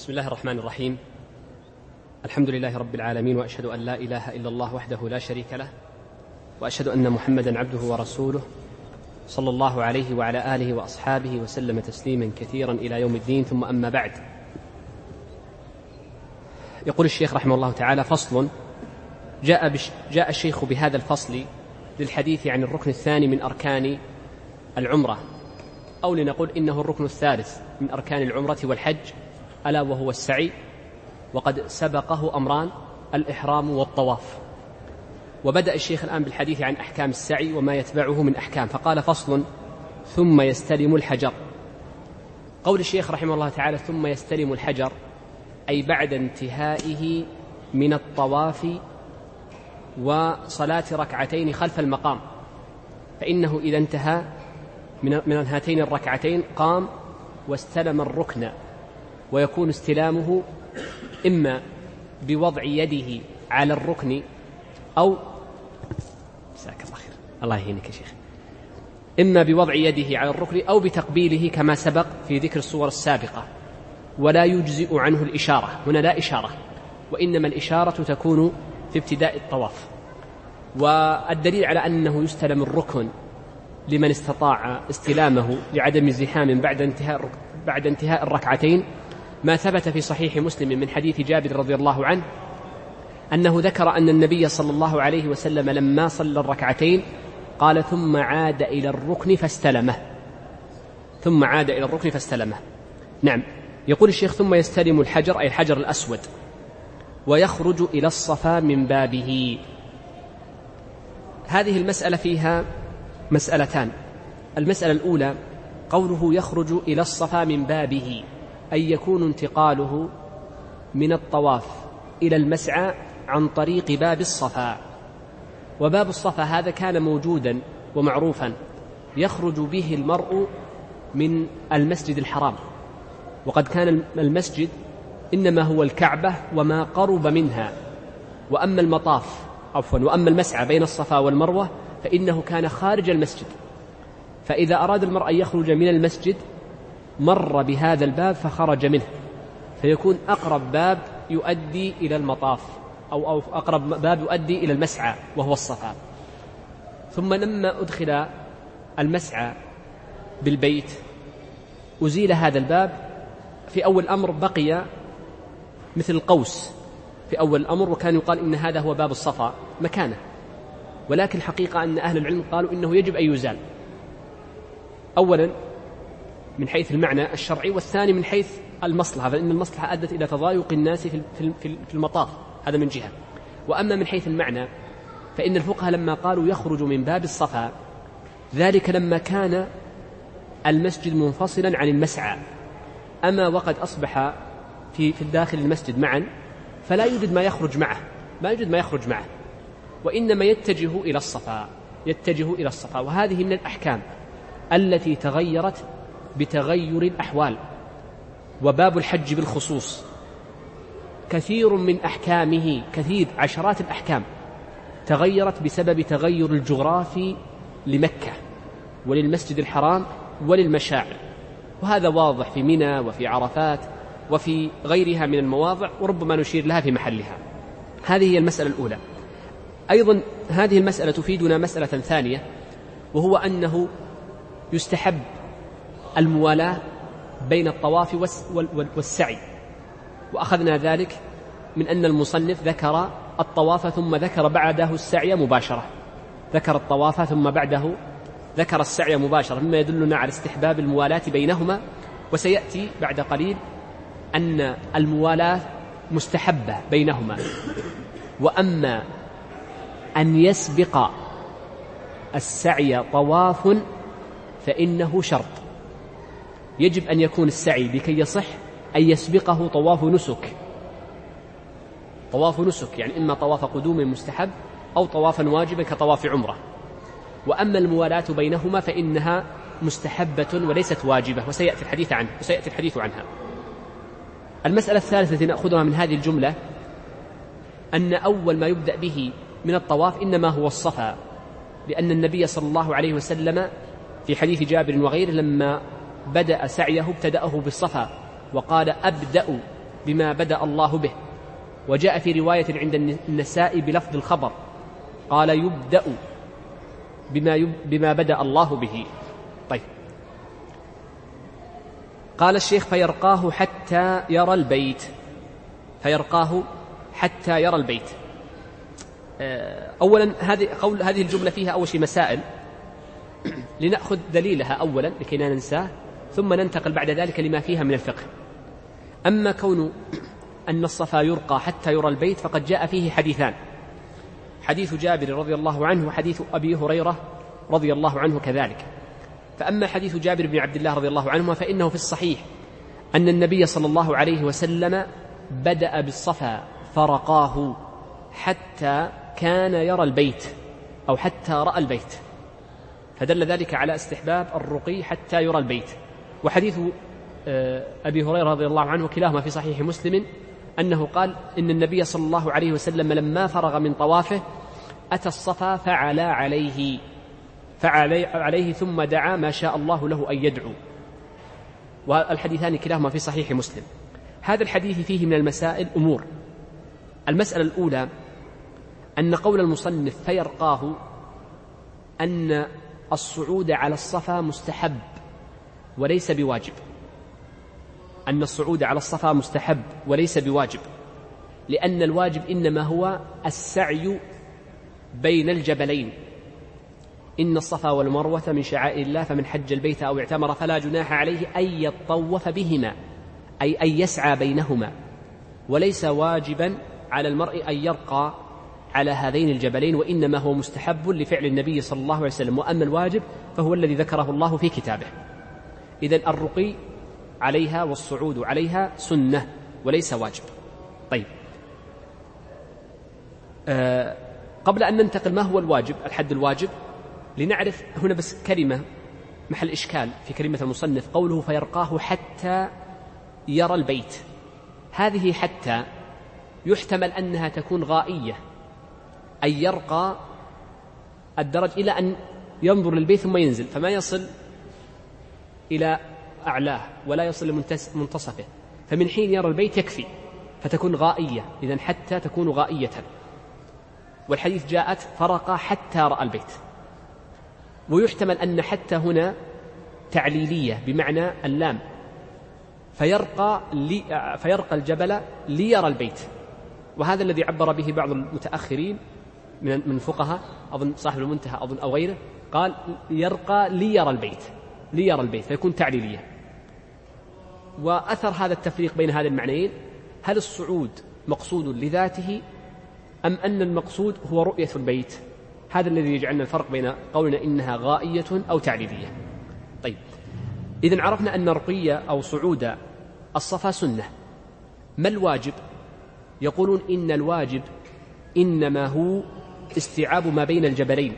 بسم الله الرحمن الرحيم. الحمد لله رب العالمين وأشهد أن لا إله إلا الله وحده لا شريك له وأشهد أن محمدا عبده ورسوله صلى الله عليه وعلى آله وأصحابه وسلم تسليما كثيرا إلى يوم الدين. ثم أما بعد. يقول الشيخ رحمه الله تعالى فصل جاء بش جاء الشيخ بهذا الفصل للحديث عن الركن الثاني من أركان العمرة أو لنقول إنه الركن الثالث من أركان العمرة والحج. ألا وهو السعي. وقد سبقه أمران الإحرام والطواف. وبدأ الشيخ الآن بالحديث عن أحكام السعي وما يتبعه من أحكام. فقال فصل ثم يستلم الحجر. قول الشيخ رحمه الله تعالى ثم يستلم الحجر أي بعد انتهائه من الطواف وصلاة ركعتين خلف المقام. فإنه إذا انتهى من هاتين الركعتين قام واستلم الركن. ويكون استلامه إما بوضع يده على الركن أو جزاك الله خير. الله يهينك يا شيخ. إما بوضع يده على الركن أو بتقبيله كما سبق في ذكر الصور السابقة. ولا يجزئ عنه الإشارة. هنا لا إشارة. وإنما الإشارة تكون في ابتداء الطواف. والدليل على أنه يستلم الركن لمن استطاع استلامه لعدم زحام بعد انتهاء بعد انتهاء الركعتين ما ثبت في صحيح مسلم من حديث جابر رضي الله عنه أنه ذكر أن النبي صلى الله عليه وسلم لما صلى الركعتين قال ثم عاد إلى الركن فاستلمه. ثم عاد إلى الركن فاستلمه. نعم. يقول الشيخ ثم يستلم الحجر أي الحجر الأسود ويخرج إلى الصفا من بابه. هذه المسألة فيها مسألتان. المسألة الأولى قوله يخرج إلى الصفا من بابه. أن يكون انتقاله من الطواف إلى المسعى عن طريق باب الصفا. وباب الصفا هذا كان موجودا ومعروفا يخرج به المرء من المسجد الحرام. وقد كان المسجد إنما هو الكعبة وما قرب منها. وأما المطاف عفوا وأما المسعى بين الصفا والمروة فإنه كان خارج المسجد. فإذا أراد المرء أن يخرج من المسجد مر بهذا الباب فخرج منه. فيكون أقرب باب يؤدي إلى المطاف أو أو أقرب باب يؤدي إلى المسعى وهو الصفا. ثم لما أدخل المسعى بالبيت أزيل هذا الباب. في أول الأمر بقي مثل القوس في أول الأمر وكان يقال إن هذا هو باب الصفا مكانه. ولكن الحقيقة أن أهل العلم قالوا إنه يجب أن يزال. أولا من حيث المعنى الشرعي والثاني من حيث المصلحة فإن المصلحة أدت إلى تضايق الناس في المطاف. هذا من جهة. وأما من حيث المعنى فإن الفقهاء لما قالوا يخرج من باب الصفا ذلك لما كان المسجد منفصلا عن المسعى. أما وقد أصبح في في داخل المسجد معا فلا يوجد ما يخرج معه. ما يوجد ما يخرج معه. وإنما يتجه إلى الصفا يتجه إلى الصفا. وهذه من الأحكام التي تغيرت بتغير الأحوال وباب الحج بالخصوص. كثير من أحكامه كثير عشرات الأحكام تغيرت بسبب تغير الجغرافي لمكة وللمسجد الحرام وللمشاعر. وهذا واضح في منى وفي عرفات وفي غيرها من المواضع وربما نشير لها في محلها. هذه هي المسألة الأولى. أيضا هذه المسألة تفيدنا مسألة ثانية وهو أنه يستحب الموالاة بين الطواف والسعي. وأخذنا ذلك من أن المصنف ذكر الطواف ثم ذكر بعده السعي مباشرة. ذكر الطواف ثم بعده ذكر السعي مباشرة مما يدلنا على استحباب الموالاة بينهما. وسيأتي بعد قليل أن الموالاة مستحبة بينهما. وأما أن يسبق السعي طواف فإنه شرط. يجب أن يكون السعي لكي يصح أن يسبقه طواف نسك. طواف نسك يعني إما طواف قدوم مستحب أو طوافا واجبا كطواف عمرة. وأما الموالاة بينهما فإنها مستحبة وليست واجبة وسيأتي الحديث عنه وسيأتي الحديث عنها. المسألة الثالثة التي نأخذها من هذه الجملة أن أول ما يبدأ به من الطواف إنما هو الصفا لأن النبي صلى الله عليه وسلم في حديث جابر وغيره لما بدأ سعيه ابتدأه بالصفا وقال أبدأ بما بدأ الله به. وجاء في رواية عند النساء بلفظ الخبر قال يبدأ بما, يب بما بدأ الله به. طيب. قال الشيخ فيرقاه حتى يرى البيت. فيرقاه حتى يرى البيت. آه، أولا هذه قول هذه الجملة فيها أول شيء مسائل. لنأخذ دليلها أولا لكي لا ننساه. ثم ننتقل بعد ذلك لما فيها من الفقه. أما كون أن الصفا يرقى حتى يرى البيت فقد جاء فيه حديثان. حديث جابر رضي الله عنه وحديث أبي هريرة رضي الله عنه كذلك. فأما حديث جابر بن عبد الله رضي الله عنهما فإنه في الصحيح أن النبي صلى الله عليه وسلم بدأ بالصفا فرقاه حتى كان يرى البيت أو حتى رأى البيت. فدل ذلك على استحباب الرقي حتى يرى البيت. وحديث آه، أبي هريرة رضي الله عنه كلاهما في صحيح مسلم أنه قال إن النبي صلى الله عليه وسلم لما فرغ من طوافه أتى الصفا فعلى عليه فعلي عليه ثم دعا ما شاء الله له أن يدعو. والحديثان كلاهما في صحيح مسلم. هذا الحديث فيه من المسائل أمور. المسألة الأولى أن قول المصنف فيرقاه أن الصعود على الصفا مستحب. وليس بواجب. أن الصعود على الصفا مستحب وليس بواجب لأن الواجب إنما هو السعي بين الجبلين. إن الصفا والمروة من شعائر الله فمن حج البيت أو اعتمر فلا جناح عليه أن يطوف بهما أي أن يسعى بينهما. وليس واجبا على المرء أن يرقى على هذين الجبلين وإنما هو مستحب لفعل النبي صلى الله عليه وسلم. وأما الواجب فهو الذي ذكره الله في كتابه. إذا الرقي عليها والصعود عليها سنة وليس واجب. طيب. آه قبل أن ننتقل ما هو الواجب؟ الحد الواجب؟ لنعرف هنا بس كلمة محل إشكال في كلمة المصنف قوله فيرقاه حتى يرى البيت. هذه حتى يحتمل أنها تكون غائية أن يرقى الدرج إلى أن ينظر للبيت ثم ينزل فما يصل إلى أعلاه ولا يصل لمنتصفه فمن حين يرى البيت يكفي فتكون غائية. إذا حتى تكون غائية. والحديث جاءت فرق حتى رأى البيت. ويحتمل أن حتى هنا تعليلية بمعنى اللام. فيرقى لي فيرقى الجبل ليرى البيت. وهذا الذي عبر به بعض المتأخرين من من الفقهاء أظن صاحب المنتهى أظن أو غيره قال يرقى ليرى البيت. ليرى البيت فيكون تعليلية. وأثر هذا التفريق بين هذه المعنيين هل الصعود مقصود لذاته أم أن المقصود هو رؤية البيت؟ هذا الذي يجعلنا الفرق بين قولنا إنها غائية أو تعليلية. طيب إذا عرفنا أن رقية أو صعود الصفا سنة. ما الواجب؟ يقولون إن الواجب إنما هو استيعاب ما بين الجبلين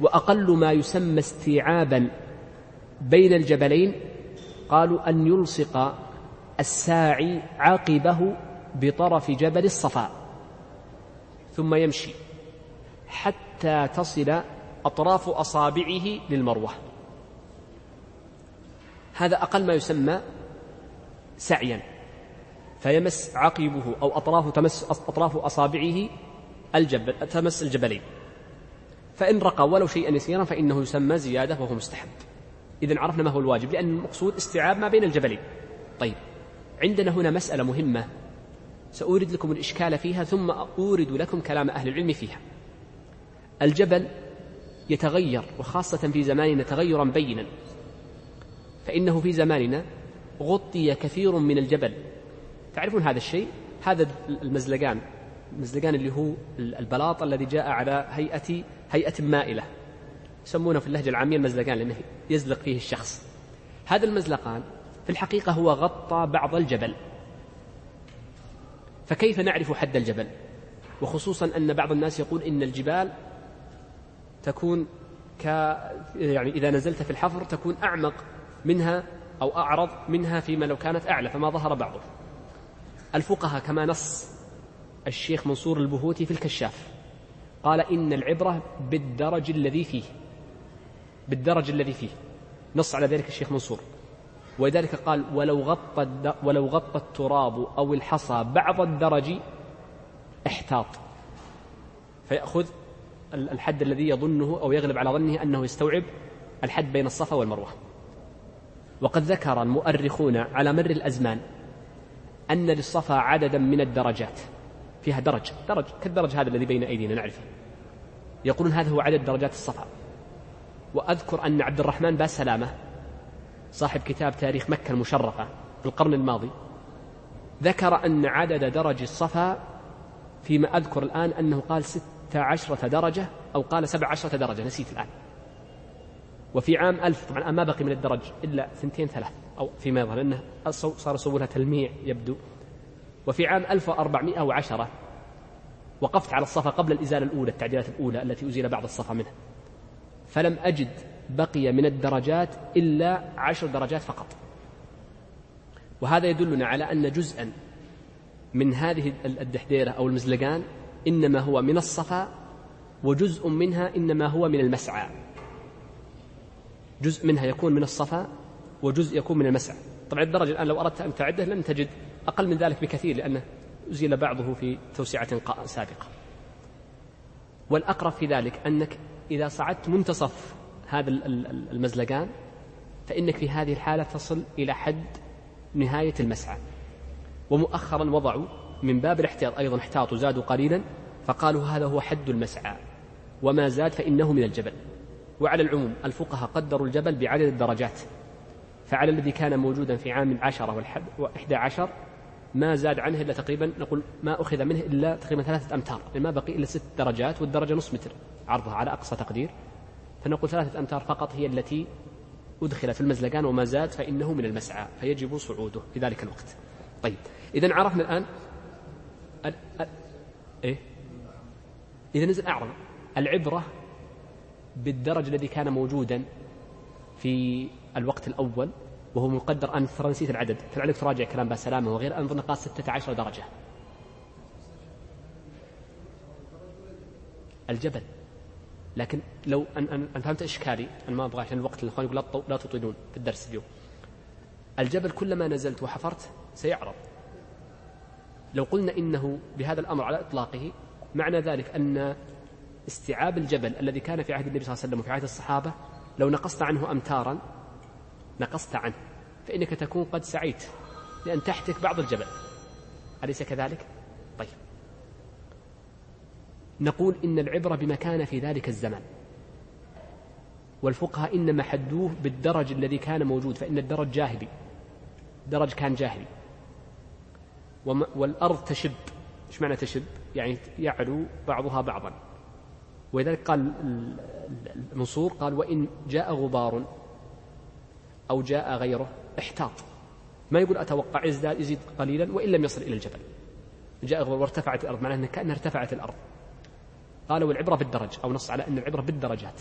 وأقل ما يسمى استيعابا بين الجبلين قالوا أن يلصق الساعي عقبه بطرف جبل الصفا ثم يمشي حتى تصل أطراف أصابعه للمروة. هذا أقل ما يسمى سعيا فيمس عقبه أو أطراف تمس أطراف أصابعه الجبل تمس الجبلين. فإن رقى ولو شيئا يسيرا فإنه يسمى زيادة وهو مستحب. إذا عرفنا ما هو الواجب لأن المقصود استيعاب ما بين الجبلين. طيب عندنا هنا مسألة مهمة سأورد لكم الإشكال فيها ثم أورد لكم كلام أهل العلم فيها. الجبل يتغير وخاصة في زماننا تغيرا بينا. فإنه في زماننا غطي كثير من الجبل. تعرفون هذا الشيء؟ هذا المزلقان المزلقان اللي هو البلاط الذي جاء على هيئة هيئة مائلة. يسمونه في اللهجة العامية المزلقان لأنه يزلق فيه الشخص. هذا المزلقان في الحقيقة هو غطى بعض الجبل. فكيف نعرف حد الجبل؟ وخصوصا أن بعض الناس يقول إن الجبال تكون ك يعني إذا نزلت في الحفر تكون أعمق منها أو أعرض منها فيما لو كانت أعلى فما ظهر بعضه. الفقهاء كما نص الشيخ منصور البهوتي في الكشاف قال إن العبرة بالدرج الذي فيه. بالدرج الذي فيه. نص على ذلك الشيخ منصور. ولذلك قال ولو غطى ولو غطى التراب أو الحصى بعض الدرج احتاط. فيأخذ الحد الذي يظنه أو يغلب على ظنه أنه يستوعب الحد بين الصفا والمروة. وقد ذكر المؤرخون على مر الأزمان أن للصفا عددا من الدرجات فيها درج. درج كالدرج هذا الذي بين أيدينا نعرفه. يقولون هذا هو عدد درجات الصفا. وأذكر أن عبد الرحمن باسلامة صاحب كتاب تاريخ مكة المشرفة في القرن الماضي ذكر أن عدد درج الصفا فيما أذكر الآن أنه قال ستة عشرة درجة أو قال سبع عشرة درجة نسيت الآن. وفي عام ألف طبعا ما بقي من الدرج إلا ثنتين ثلاث أو فيما يظهر أنه صار سبلها تلميع يبدو. وفي عام 1410 وقفت على الصفا قبل الإزالة الأولى التعديلات الأولى التي أزيل بعض الصفا منها. فلم أجد بقي من الدرجات إلا عشر درجات فقط. وهذا يدلنا على أن جزءا من هذه الدحديرة أو المزلقان إنما هو من الصفا وجزء منها إنما هو من المسعى. جزء منها يكون من الصفا وجزء يكون من المسعى. طبعا الدرجة الآن لو أردت أن تعده لم تجد أقل من ذلك بكثير لأنه أزيل بعضه في توسعة سابقة. والأقرب في ذلك أنك إذا صعدت منتصف هذا المزلقان فإنك في هذه الحالة تصل إلى حد نهاية المسعى. ومؤخرا وضعوا من باب الاحتياط أيضا احتاطوا زادوا قليلا فقالوا هذا هو حد المسعى. وما زاد فإنه من الجبل. وعلى العموم الفقهاء قدروا الجبل بعدد الدرجات. فعلى الذي كان موجودا في عام العشرة والحد وإحدى عشر ما زاد عنه إلا تقريبا نقول ما أخذ منه إلا تقريبا ثلاثة أمتار. يعني ما بقي إلا ست درجات والدرجة نصف متر عرضها على أقصى تقدير. فنقول ثلاثة أمتار فقط هي التي أدخل في المزلقان وما زاد فإنه من المسعى فيجب صعوده في ذلك الوقت. طيب إذا عرفنا الآن ال... ال... إيه؟ إذا نزل أعرض. العبرة بالدرج الذي كان موجودا في الوقت الأول وهو مقدر أن ترى نسيت العدد فلعلك تراجع كلام باسلامة وغير أنظر نقاط 16 درجة. الجبل. لكن لو أن, أن, أن فهمت إشكالي أنا ما أبغى عشان الوقت الإخوان يقول لا تطيلون في الدرس اليوم. الجبل كلما نزلت وحفرت سيعرض. لو قلنا إنه بهذا الأمر على إطلاقه معنى ذلك أن استيعاب الجبل الذي كان في عهد النبي صلى الله عليه وسلم وفي عهد الصحابة لو نقصت عنه أمتارا نقصت عنه فإنك تكون قد سعيت لأن تحتك بعض الجبل. أليس كذلك؟ طيب. نقول إن العبرة بما كان في ذلك الزمن والفقهاء إنما حدوه بالدرج الذي كان موجود فإن الدرج جاهلي درج كان جاهلي والأرض تشب. إيش معنى تشب؟ يعني يعلو بعضها بعضا. ولذلك قال المنصور قال وإن جاء غبار أو جاء غيره احتاط. ما يقول أتوقع يزداد يزيد قليلا وإن لم يصل إلى الجبل. جاء وارتفعت الأرض معناه أنها كأنها ارتفعت الأرض. قالوا العبرة بالدرج أو نص على أن العبرة بالدرجات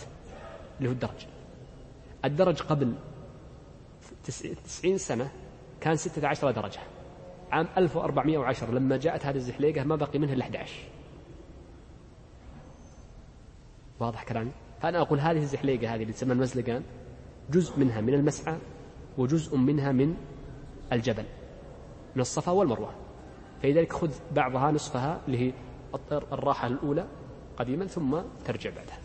اللي هو الدرج. الدرج قبل تسعين سنة كان ستة عشر درجة. عام 1410 لما جاءت هذه الزحليقة ما بقي منها إلا 11 واضح كلامي؟ فأنا أقول هذه الزحليقة هذه اللي تسمى المزلقان جزء منها من المسعى وجزء منها من الجبل من الصفا والمروة. فلذلك خذ بعضها نصفها اللي هي الراحة الأولى قديما ثم ترجع بعدها.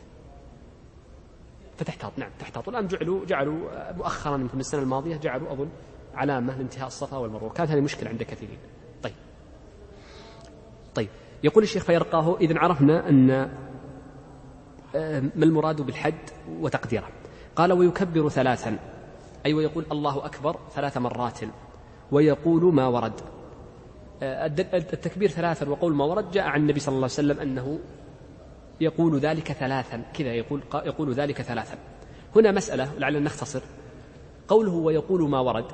فتحتاط نعم تحتاط. والآن جعلوا جعلوا مؤخرا يمكن السنة الماضية جعلوا أظن علامة لانتهاء الصفا والمروة. كانت هذه مشكلة عند كثيرين. طيب. طيب. يقول الشيخ فيرقاه إذا عرفنا أن آه، ما المراد بالحد وتقديره. قال ويكبر ثلاثا. أي ويقول الله أكبر ثلاث مرات. ويقول ما ورد. آه، التكبير ثلاثا وقول ما ورد جاء عن النبي صلى الله عليه وسلم أنه يقول ذلك ثلاثا. كذا يقول يقول ذلك ثلاثا. هنا مسألة لعلنا نختصر. قوله ويقول ما ورد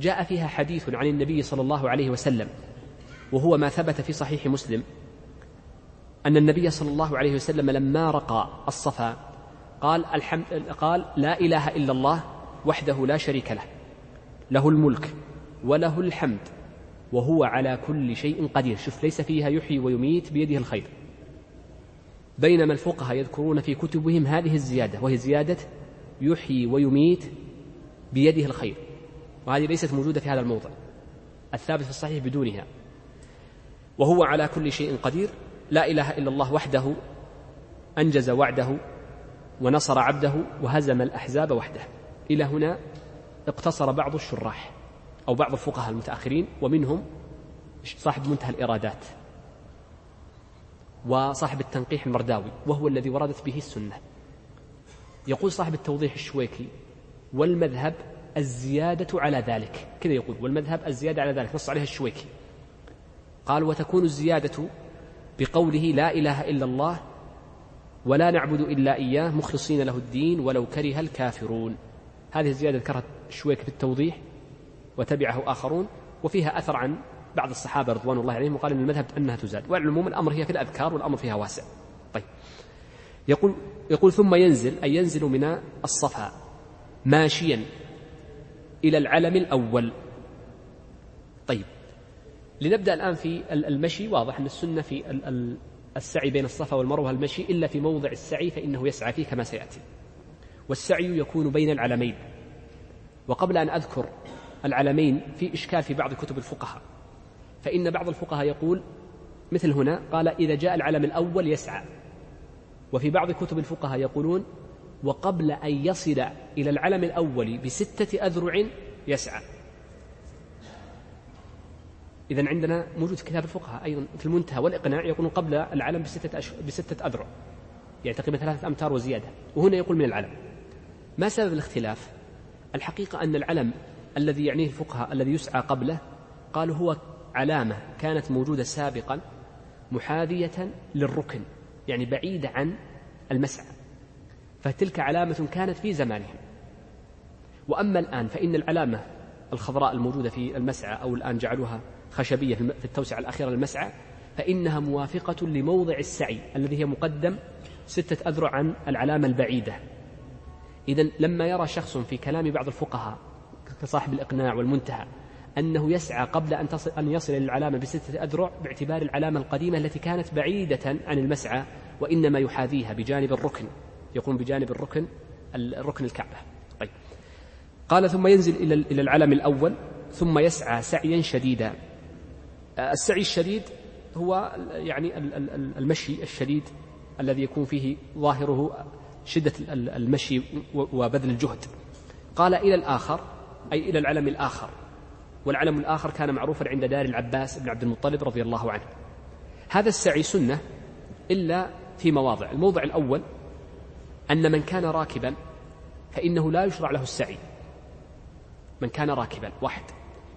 جاء فيها حديث عن النبي صلى الله عليه وسلم وهو ما ثبت في صحيح مسلم أن النبي صلى الله عليه وسلم لما رقى الصفا قال الحمد قال لا إله إلا الله وحده لا شريك له. له الملك وله الحمد وهو على كل شيء قدير. شوف ليس فيها يحيي ويميت بيده الخير. بينما الفقهاء يذكرون في كتبهم هذه الزيادة وهي زيادة يحيي ويميت بيده الخير. وهذه ليست موجودة في هذا الموضع. الثابت في الصحيح بدونها. وهو على كل شيء قدير. لا إله إلا الله وحده أنجز وعده ونصر عبده وهزم الأحزاب وحده. إلى هنا اقتصر بعض الشراح أو بعض الفقهاء المتأخرين ومنهم صاحب منتهى الإرادات وصاحب التنقيح المرداوي وهو الذي وردت به السنة. يقول صاحب التوضيح الشويكي والمذهب الزيادة على ذلك. كذا يقول والمذهب الزيادة على ذلك. نص عليها الشويكي. قال وتكون الزيادة بقوله لا إله إلا الله ولا نعبد إلا إياه مخلصين له الدين ولو كره الكافرون. هذه الزيادة ذكرها الشويك في التوضيح وتبعه آخرون وفيها أثر عن بعض الصحابة رضوان الله عليهم وقال أن المذهب أنها تزاد. والعموم الأمر هي في الأذكار والأمر فيها واسع. طيب. يقول يقول ثم ينزل أي ينزل من الصفا ماشيا إلى العلم الأول. طيب. لنبدأ الآن في المشي. واضح أن السنة في السعي بين الصفا والمروة المشي إلا في موضع السعي فإنه يسعى فيه كما سيأتي. والسعي يكون بين العلمين. وقبل أن أذكر العلمين في إشكال في بعض كتب الفقهاء فإن بعض الفقهاء يقول مثل هنا قال إذا جاء العلم الأول يسعى. وفي بعض كتب الفقهاء يقولون وقبل أن يصل إلى العلم الأول بستة أذرع يسعى. إذا عندنا موجود في كتاب الفقهاء أيضا في المنتهى والإقناع يقولون قبل العلم بستة, أش... بستة أذرع. يعني تقريبا ثلاثة أمتار وزيادة. وهنا يقول من العلم. ما سبب الاختلاف؟ الحقيقة أن العلم الذي يعنيه الفقهاء الذي يسعى قبله قالوا هو علامة كانت موجودة سابقا محاذية للركن يعني بعيدة عن المسعى. فتلك علامة كانت في زمانهم. وأما الآن فإن العلامة الخضراء الموجودة في المسعى أو الآن جعلوها خشبية في التوسعة الأخيرة للمسعى فإنها موافقة لموضع السعي الذي هي مقدم ستة أذرع عن العلامة البعيدة. إذا لما يرى شخص في كلام بعض الفقهاء كصاحب الإقناع والمنتهى أنه يسعى قبل أن, تصل أن يصل إلى العلامة بستة أذرع باعتبار العلامة القديمة التي كانت بعيدة عن المسعى وإنما يحاذيها بجانب الركن يقوم بجانب الركن الركن الكعبة. طيب. قال ثم ينزل إلى العلم الأول ثم يسعى سعيا شديدا. السعي الشديد هو يعني المشي الشديد الذي يكون فيه ظاهره شدة المشي وبذل الجهد. قال إلى الآخر أي إلى العلم الآخر. والعلم الآخر كان معروفا عند دار العباس بن عبد المطلب رضي الله عنه. هذا السعي سنة إلا في مواضع. الموضع الأول أن من كان راكبا فإنه لا يشرع له السعي. من كان راكبا واحد.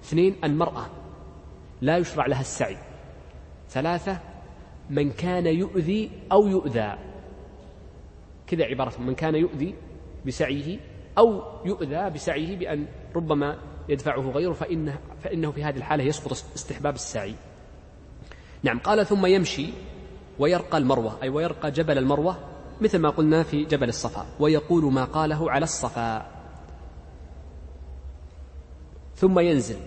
اثنين المرأة لا يشرع لها السعي. ثلاثة من كان يؤذي أو يؤذى. كذا عبارة من كان يؤذي بسعيه أو يؤذى بسعيه بأن ربما يدفعه غيره فإنه, فإنه في هذه الحالة يسقط استحباب السعي. نعم قال ثم يمشي ويرقى المروة أي ويرقى جبل المروة مثل ما قلنا في جبل الصفا ويقول ما قاله على الصفا. ثم ينزل.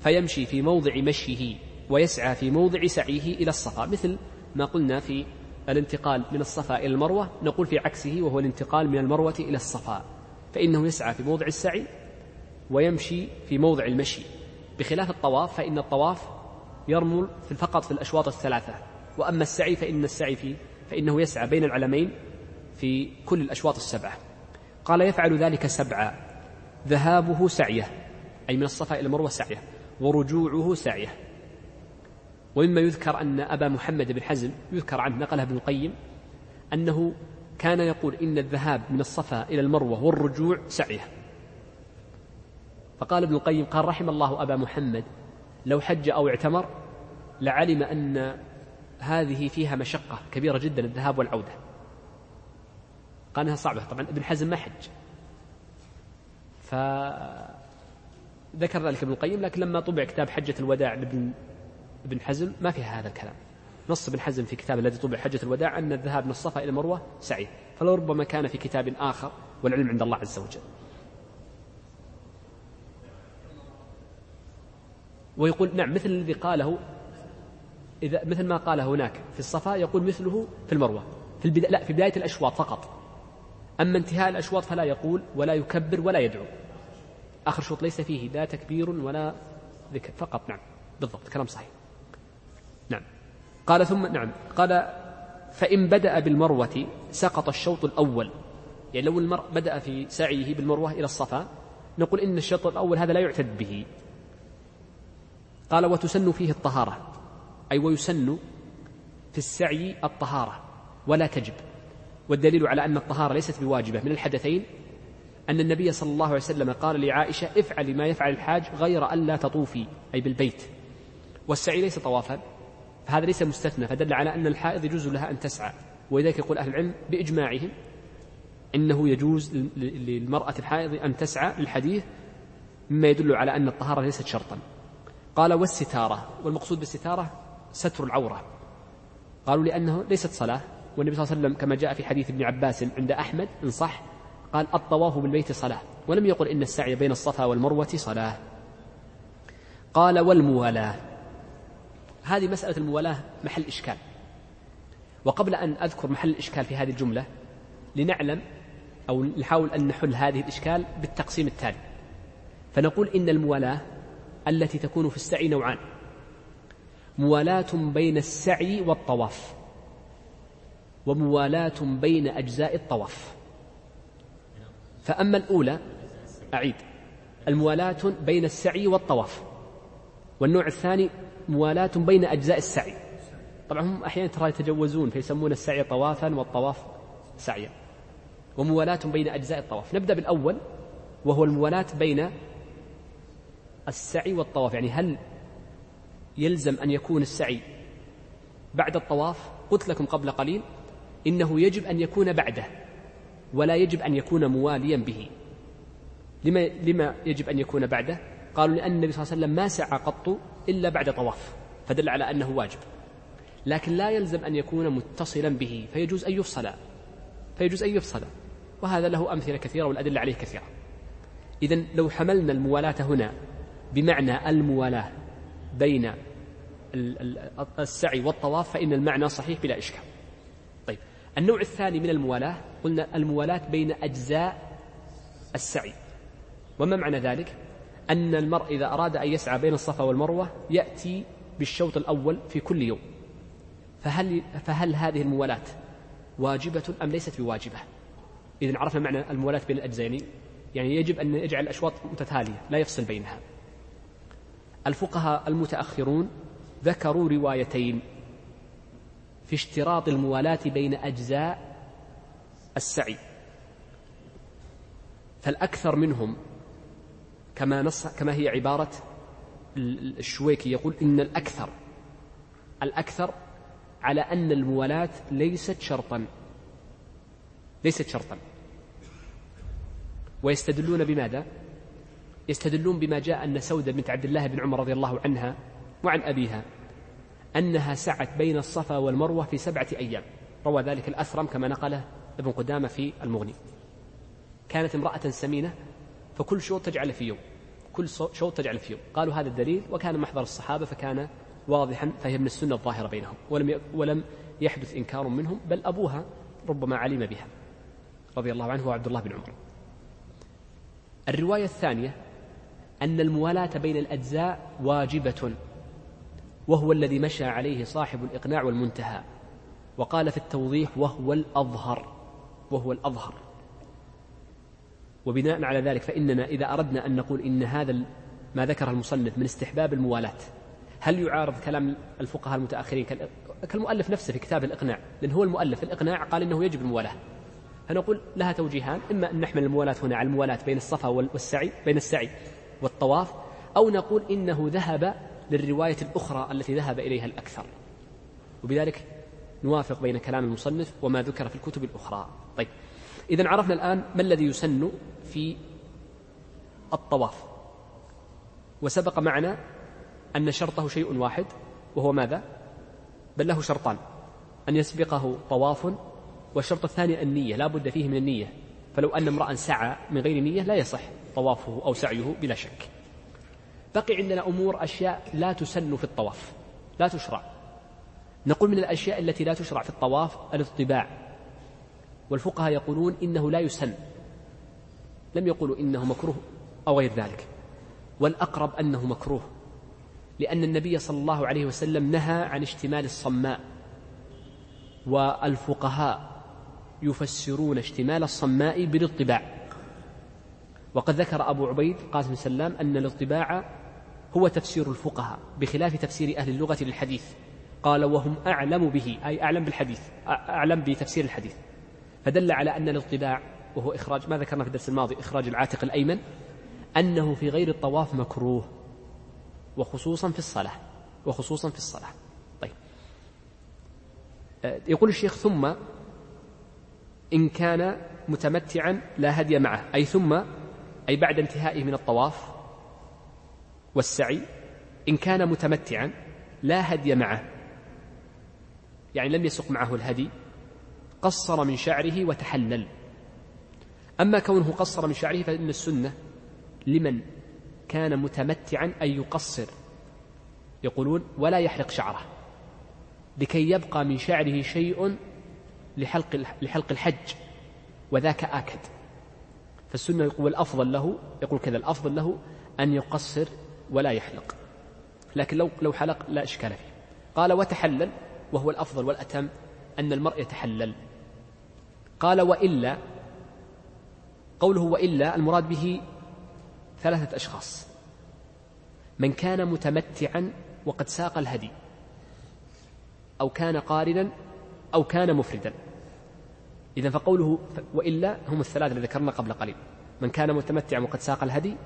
فيمشي في موضع مشيه ويسعى في موضع سعيه إلى الصفا مثل ما قلنا في الانتقال من الصفا إلى المروة نقول في عكسه وهو الانتقال من المروة إلى الصفا فإنه يسعى في موضع السعي ويمشي في موضع المشي. بخلاف الطواف فإن الطواف يرمل فقط في الأشواط الثلاثة وأما السعي فإن السعي في فإنه يسعى بين العلمين في كل الأشواط السبعة. قال يفعل ذلك سبعا ذهابه سعيه أي من الصفا إلى المروة سعيه. ورجوعه سعيه. ومما يذكر أن أبا محمد بن حزم يذكر عنه نقله ابن القيم أنه كان يقول إن الذهاب من الصفا إلى المروة والرجوع سعية. فقال ابن القيم قال رحم الله أبا محمد لو حج أو اعتمر لعلم أن هذه فيها مشقة كبيرة جدا الذهاب والعودة. قال أنها صعبة طبعا ابن حزم ما حج. فذكر ذلك ابن القيم لكن لما طبع كتاب حجة الوداع لابن ابن حزم ما فيها هذا الكلام. نص ابن حزم في كتاب الذي طبع حجة الوداع أن الذهاب من الصفا إلى المروة سعي فلو ربما كان في كتاب آخر والعلم عند الله عز وجل. ويقول نعم مثل الذي قاله إذا مثل ما قال هناك في الصفا يقول مثله في المروة. في البداية لا في بداية الأشواط فقط. أما انتهاء الأشواط فلا يقول ولا يكبر ولا يدعو. آخر شوط ليس فيه لا تكبير ولا ذكر فقط نعم بالضبط كلام صحيح. نعم. قال ثم نعم قال فإن بدأ بالمروة سقط الشوط الأول. يعني لو المرء بدأ في سعيه بالمروة إلى الصفا نقول إن الشوط الأول هذا لا يعتد به. قال وتسن فيه الطهارة أي ويسن في السعي الطهارة ولا تجب. والدليل على أن الطهارة ليست بواجبة من الحدثين أن النبي صلى الله عليه وسلم قال لعائشة افعلي ما يفعل الحاج غير أن لا تطوفي أي بالبيت. والسعي ليس طوافا فهذا ليس مستثنى فدل على أن الحائض يجوز لها أن تسعى. ولذلك يقول أهل العلم بإجماعهم إنه يجوز للمرأة الحائض أن تسعى للحديث مما يدل على أن الطهارة ليست شرطا. قال والستارة والمقصود بالستارة ستر العورة. قالوا لأنه ليست صلاة والنبي صلى الله عليه وسلم كما جاء في حديث ابن عباس عند أحمد إن صح قال الطواف بالبيت صلاة ولم يقل إن السعي بين الصفا والمروة صلاة. قال والموالاة. هذه مسألة الموالاة محل إشكال. وقبل أن أذكر محل الإشكال في هذه الجملة لنعلم أو نحاول أن نحل هذه الإشكال بالتقسيم التالي. فنقول إن الموالاة التي تكون في السعي نوعان. موالاة بين السعي والطواف. وموالاة بين أجزاء الطواف. فأما الأولى أعيد الموالاة بين السعي والطواف. والنوع الثاني موالاة بين أجزاء السعي. طبعا هم أحيانا ترى يتجوزون فيسمون السعي طوافا والطواف سعيا. وموالاة بين أجزاء الطواف. نبدأ بالأول وهو الموالاة بين السعي والطواف. يعني هل يلزم أن يكون السعي بعد الطواف؟ قلت لكم قبل قليل إنه يجب أن يكون بعده. ولا يجب أن يكون مواليا به. لما, لما يجب أن يكون بعده؟ قالوا لأن النبي صلى الله عليه وسلم ما سعى قط إلا بعد طواف فدل على أنه واجب. لكن لا يلزم أن يكون متصلا به فيجوز أن يفصل. فيجوز أن يفصل. وهذا له أمثلة كثيرة والأدلة عليه كثيرة. إذا لو حملنا الموالاة هنا بمعنى الموالاة بين السعي والطواف فإن المعنى صحيح بلا إشكال. النوع الثاني من الموالاة قلنا الموالاة بين أجزاء السعي. وما معنى ذلك؟ أن المرء إذا أراد أن يسعى بين الصفا والمروة يأتي بالشوط الأول في كل يوم. فهل, فهل هذه الموالاة واجبة أم ليست بواجبة؟ إذا عرفنا معنى الموالاة بين الأجزين يعني يجب أن يجعل الأشواط متتالية لا يفصل بينها. الفقهاء المتأخرون ذكروا روايتين. في اشتراط الموالاة بين أجزاء السعي. فالأكثر منهم كما نص كما هي عبارة الشويكي يقول إن الأكثر الأكثر على أن الموالاة ليست شرطا ليست شرطا. ويستدلون بماذا؟ يستدلون بما جاء أن سودة بنت عبد الله بن عمر رضي الله عنها وعن أبيها. أنها سعت بين الصفا والمروة في سبعة أيام. روى ذلك الأثرم كما نقله ابن قدامة في المغني. كانت امرأة سمينة فكل شوط تجعل في يوم. كل شوط تجعل في يوم. قالوا هذا الدليل وكان محضر الصحابة فكان واضحا فهي من السنة الظاهرة بينهم. ولم ولم يحدث إنكار منهم بل أبوها ربما علم بها. رضي الله عنه وعبد الله بن عمر. الرواية الثانية أن الموالاة بين الأجزاء واجبة. وهو الذي مشى عليه صاحب الإقناع والمنتهى. وقال في التوضيح وهو الأظهر وهو الأظهر. وبناء على ذلك فإننا إذا أردنا أن نقول إن هذا ما ذكره المصنف من استحباب الموالاة هل يعارض كلام الفقهاء المتأخرين كالمؤلف نفسه في كتاب الإقناع؟ لأن هو المؤلف الإقناع قال إنه يجب الموالاة. فنقول لها توجيهان إما أن نحمل الموالاة هنا على الموالاة بين الصفا والسعي بين السعي والطواف أو نقول إنه ذهب للرواية الأخرى التي ذهب إليها الأكثر. وبذلك نوافق بين كلام المصنف وما ذكر في الكتب الأخرى. طيب إذا عرفنا الآن ما الذي يسن في الطواف. وسبق معنا أن شرطه شيء واحد وهو ماذا؟ بل له شرطان. أن يسبقه طواف والشرط الثاني النية لا بد فيه من النية. فلو أن امرأ سعى من غير نية لا يصح طوافه أو سعيه بلا شك. بقي عندنا أمور أشياء لا تسن في الطواف لا تشرع. نقول من الأشياء التي لا تشرع في الطواف الاطباع. والفقهاء يقولون إنه لا يسن. لم يقولوا إنه مكروه أو غير ذلك. والأقرب أنه مكروه لأن النبي صلى الله عليه وسلم نهى عن اشتمال الصماء. والفقهاء يفسرون اشتمال الصماء بالاطباع. وقد ذكر أبو عبيد قاسم سلام أن الاطباع هو تفسير الفقهاء بخلاف تفسير أهل اللغة للحديث. قال وهم أعلم به أي أعلم بالحديث أعلم بتفسير الحديث. فدل على أن الاطباع وهو إخراج ما ذكرنا في الدرس الماضي إخراج العاتق الأيمن أنه في غير الطواف مكروه وخصوصا في الصلاة وخصوصا في الصلاة. طيب. آه، يقول الشيخ ثم إن كان متمتعا لا هدي معه أي ثم أي بعد انتهائه من الطواف والسعي إن كان متمتعا لا هدي معه يعني لم يسق معه الهدي قصر من شعره وتحلل. أما كونه قصر من شعره فإن السنة لمن كان متمتعا أن يقصر. يقولون ولا يحلق شعره لكي يبقى من شعره شيء لحلق لحلق الحج وذاك آكد. فالسنة يقول الأفضل له يقول كذا الأفضل له أن يقصر ولا يحلق. لكن لو لو حلق لا إشكال فيه. قال وتحلل وهو الأفضل والأتم أن المرء يتحلل. قال وإلا قوله وإلا المراد به ثلاثة أشخاص. من كان متمتعا وقد ساق الهدي. أو كان قارنا أو كان مفردا. إذا فقوله وإلا هم الثلاثة الذي ذكرنا قبل قليل. من كان متمتعا وقد ساق الهدي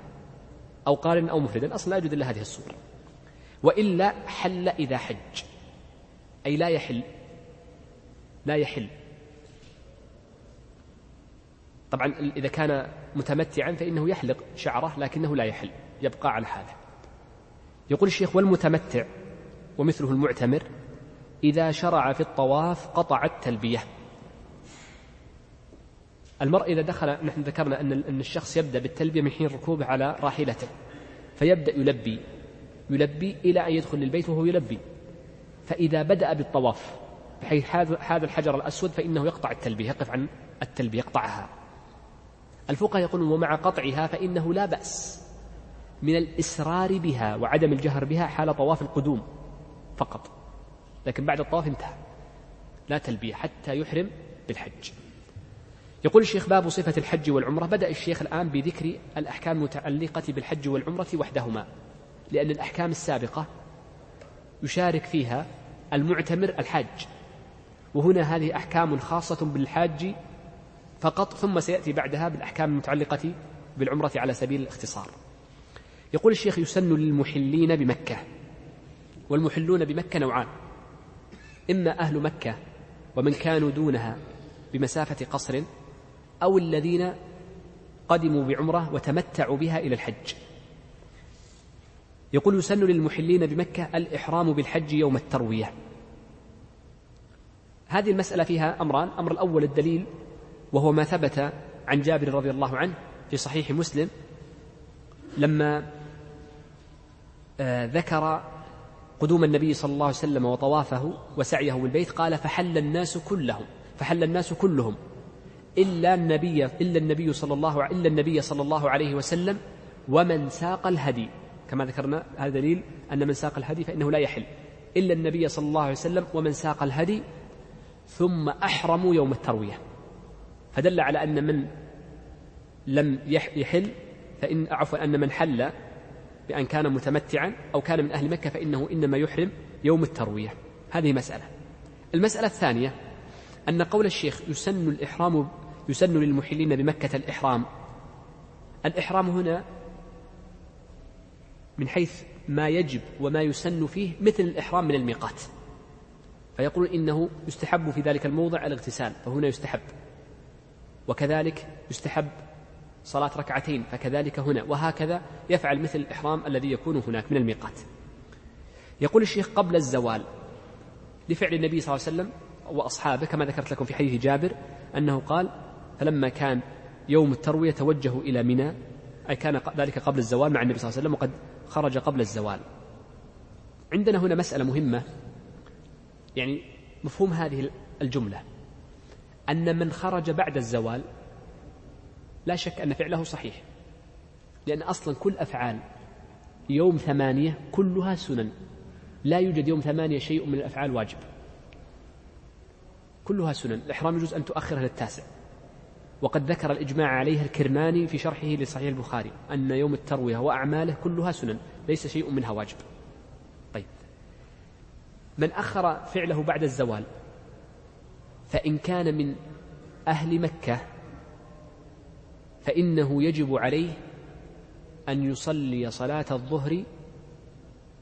أو قارنا أو مفردا. أصلا لا يوجد إلا هذه الصورة. وإلا حل إذا حج. أي لا يحل. لا يحل. طبعا إذا كان متمتعا فإنه يحلق شعره لكنه لا يحل. يبقى على هذا. يقول الشيخ والمتمتع ومثله المعتمر إذا شرع في الطواف قطع التلبية. المرء إذا دخل نحن ذكرنا أن أن الشخص يبدأ بالتلبية من حين ركوبه على راحلته فيبدأ يلبي يلبي إلى أن يدخل للبيت وهو يلبي. فإذا بدأ بالطواف بحيث هذا الحجر الأسود فإنه يقطع التلبية يقف عن التلبية يقطعها. الفقهاء يقولون ومع قطعها فإنه لا بأس من الإسرار بها وعدم الجهر بها حال طواف القدوم فقط. لكن بعد الطواف انتهى لا تلبية حتى يحرم بالحج. يقول الشيخ باب صفة الحج والعمرة. بدأ الشيخ الآن بذكر الأحكام المتعلقة بالحج والعمرة وحدهما لأن الأحكام السابقة يشارك فيها المعتمر الحاج وهنا هذه أحكام خاصة بالحاج فقط ثم سيأتي بعدها بالأحكام المتعلقة بالعمرة على سبيل الاختصار. يقول الشيخ يسن للمحلين بمكة والمحلون بمكة نوعان إما أهل مكة ومن كانوا دونها بمسافة قصر أو الذين قدموا بعمرة وتمتعوا بها إلى الحج. يقول يسن للمحلين بمكة الإحرام بالحج يوم التروية. هذه المسألة فيها أمران. أمر الأول الدليل وهو ما ثبت عن جابر رضي الله عنه في صحيح مسلم لما آه، ذكر قدوم النبي صلى الله عليه وسلم وطوافه وسعيه بالبيت قال فحل الناس كلهم فحل الناس كلهم. إلا النبي إلا النبي صلى الله إلا النبي صلى الله عليه وسلم ومن ساق الهدي. كما ذكرنا هذا دليل أن من ساق الهدي فإنه لا يحل. إلا النبي صلى الله عليه وسلم ومن ساق الهدي ثم أحرموا يوم التروية. فدل على أن من لم يحل فإن عفوا أن من حل بأن كان متمتعا أو كان من أهل مكة فإنه إنما يحرم يوم التروية. هذه مسألة. المسألة الثانية أن قول الشيخ يسن الإحرام يسن للمحلين بمكة الإحرام. الإحرام هنا من حيث ما يجب وما يسن فيه مثل الإحرام من الميقات. فيقول إنه يستحب في ذلك الموضع الاغتسال فهنا يستحب. وكذلك يستحب صلاة ركعتين فكذلك هنا. وهكذا يفعل مثل الإحرام الذي يكون هناك من الميقات. يقول الشيخ قبل الزوال لفعل النبي صلى الله عليه وسلم وأصحابه كما ذكرت لكم في حديث جابر أنه قال فلما كان يوم التروية توجهوا إلى منى أي كان ذلك قبل الزوال مع النبي صلى الله عليه وسلم وقد خرج قبل الزوال. عندنا هنا مسألة مهمة يعني مفهوم هذه الجملة. أن من خرج بعد الزوال لا شك أن فعله صحيح لأن أصلا كل أفعال يوم ثمانية كلها سنن. لا يوجد يوم ثمانية شيء من الأفعال واجب. كلها سنن. الإحرام يجوز أن تؤخرها للتاسع. وقد ذكر الإجماع عليها الكرماني في شرحه لصحيح البخاري أن يوم التروية وأعماله كلها سنن ليس شيء منها واجب. طيب. من أخر فعله بعد الزوال فإن كان من أهل مكة فإنه يجب عليه أن يصلي صلاة الظهر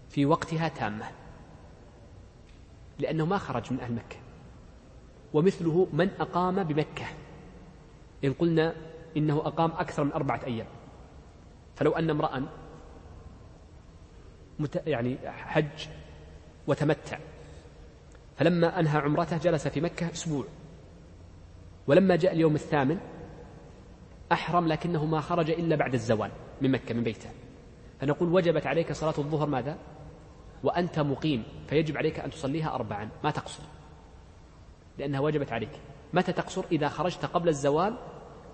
في وقتها تامة. لأنه ما خرج من أهل مكة. ومثله من أقام بمكة. إن قلنا إنه أقام أكثر من أربعة أيام. فلو أن امرأ مت... يعني حج وتمتع فلما أنهى عمرته جلس في مكة أسبوع. ولما جاء اليوم الثامن أحرم لكنه ما خرج إلا بعد الزوال من مكة من بيته. فنقول وجبت عليك صلاة الظهر ماذا؟ وأنت مقيم فيجب عليك أن تصليها أربعا. ما تقصر. لأنها وجبت عليك. متى تقصر؟ إذا خرجت قبل الزوال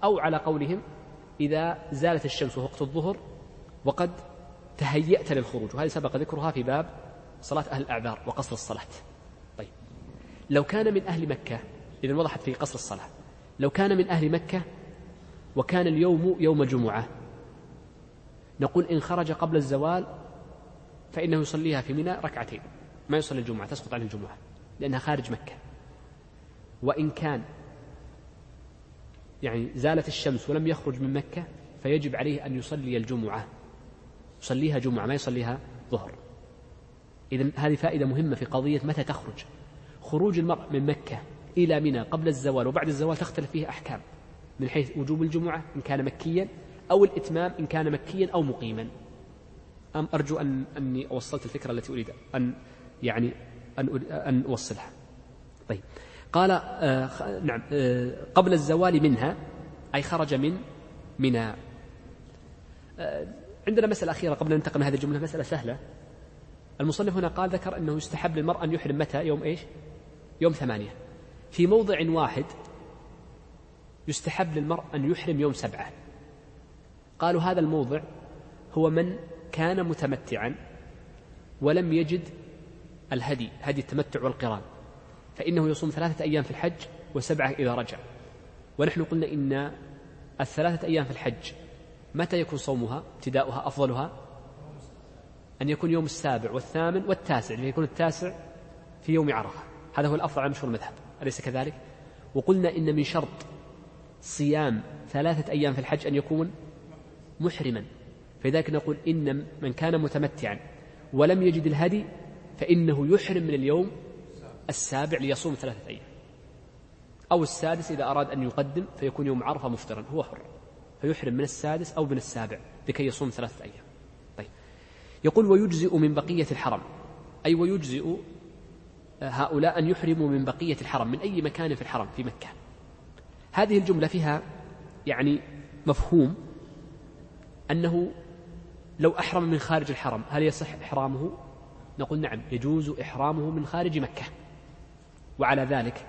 أو على قولهم إذا زالت الشمس وقت الظهر وقد تهيأت للخروج وهذه سبق ذكرها في باب صلاة أهل الأعذار وقصر الصلاة. طيب. لو كان من أهل مكة إذا وضحت في قصر الصلاة. لو كان من أهل مكة وكان اليوم يوم جمعة نقول إن خرج قبل الزوال فإنه يصليها في منى ركعتين. ما يصلي الجمعة تسقط عنه الجمعة لأنها خارج مكة. وإن كان يعني زالت الشمس ولم يخرج من مكة فيجب عليه أن يصلي الجمعة. يصليها جمعة ما يصليها ظهر. إذا هذه فائدة مهمة في قضية متى تخرج. خروج المرء من مكة إلى منى قبل الزوال وبعد الزوال تختلف فيه أحكام. من حيث وجوب الجمعة إن كان مكيا أو الإتمام إن كان مكيا أو مقيما. أم أرجو أن أني وصلت الفكرة التي أريد أن يعني أن أن أوصلها. طيب. قال آه نعم آه قبل الزوال منها أي خرج من منى. آه عندنا مسألة أخيرة قبل أن ننتقل من هذه الجملة مسألة سهلة. المصنف هنا قال ذكر أنه يستحب للمرء أن يحرم متى؟ يوم إيش؟ يوم ثمانية. في موضع واحد يستحب للمرء أن يحرم يوم سبعة. قالوا هذا الموضع هو من كان متمتعا ولم يجد الهدي هدي التمتع والقران. فإنه يصوم ثلاثة أيام في الحج وسبعة إذا رجع. ونحن قلنا إن الثلاثة أيام في الحج متى يكون صومها؟ ابتداؤها أفضلها؟ أن يكون يوم السابع والثامن والتاسع يكون التاسع في يوم عرفة. هذا هو الأفضل على مشهور المذهب. أليس كذلك؟ وقلنا إن من شرط صيام ثلاثة أيام في الحج أن يكون محرما. فلذلك نقول إن من كان متمتعا ولم يجد الهدي فإنه يحرم من اليوم السابع ليصوم ثلاثة أيام. أو السادس إذا أراد أن يقدم فيكون يوم عرفة مفطرا هو حر. فيحرم من السادس أو من السابع لكي يصوم ثلاثة أيام. طيب. يقول ويجزئ من بقية الحرم. أي ويجزئ هؤلاء أن يحرموا من بقية الحرم من أي مكان في الحرم في مكة. هذه الجملة فيها يعني مفهوم أنه لو أحرم من خارج الحرم هل يصح إحرامه؟ نقول نعم يجوز إحرامه من خارج مكة. وعلى ذلك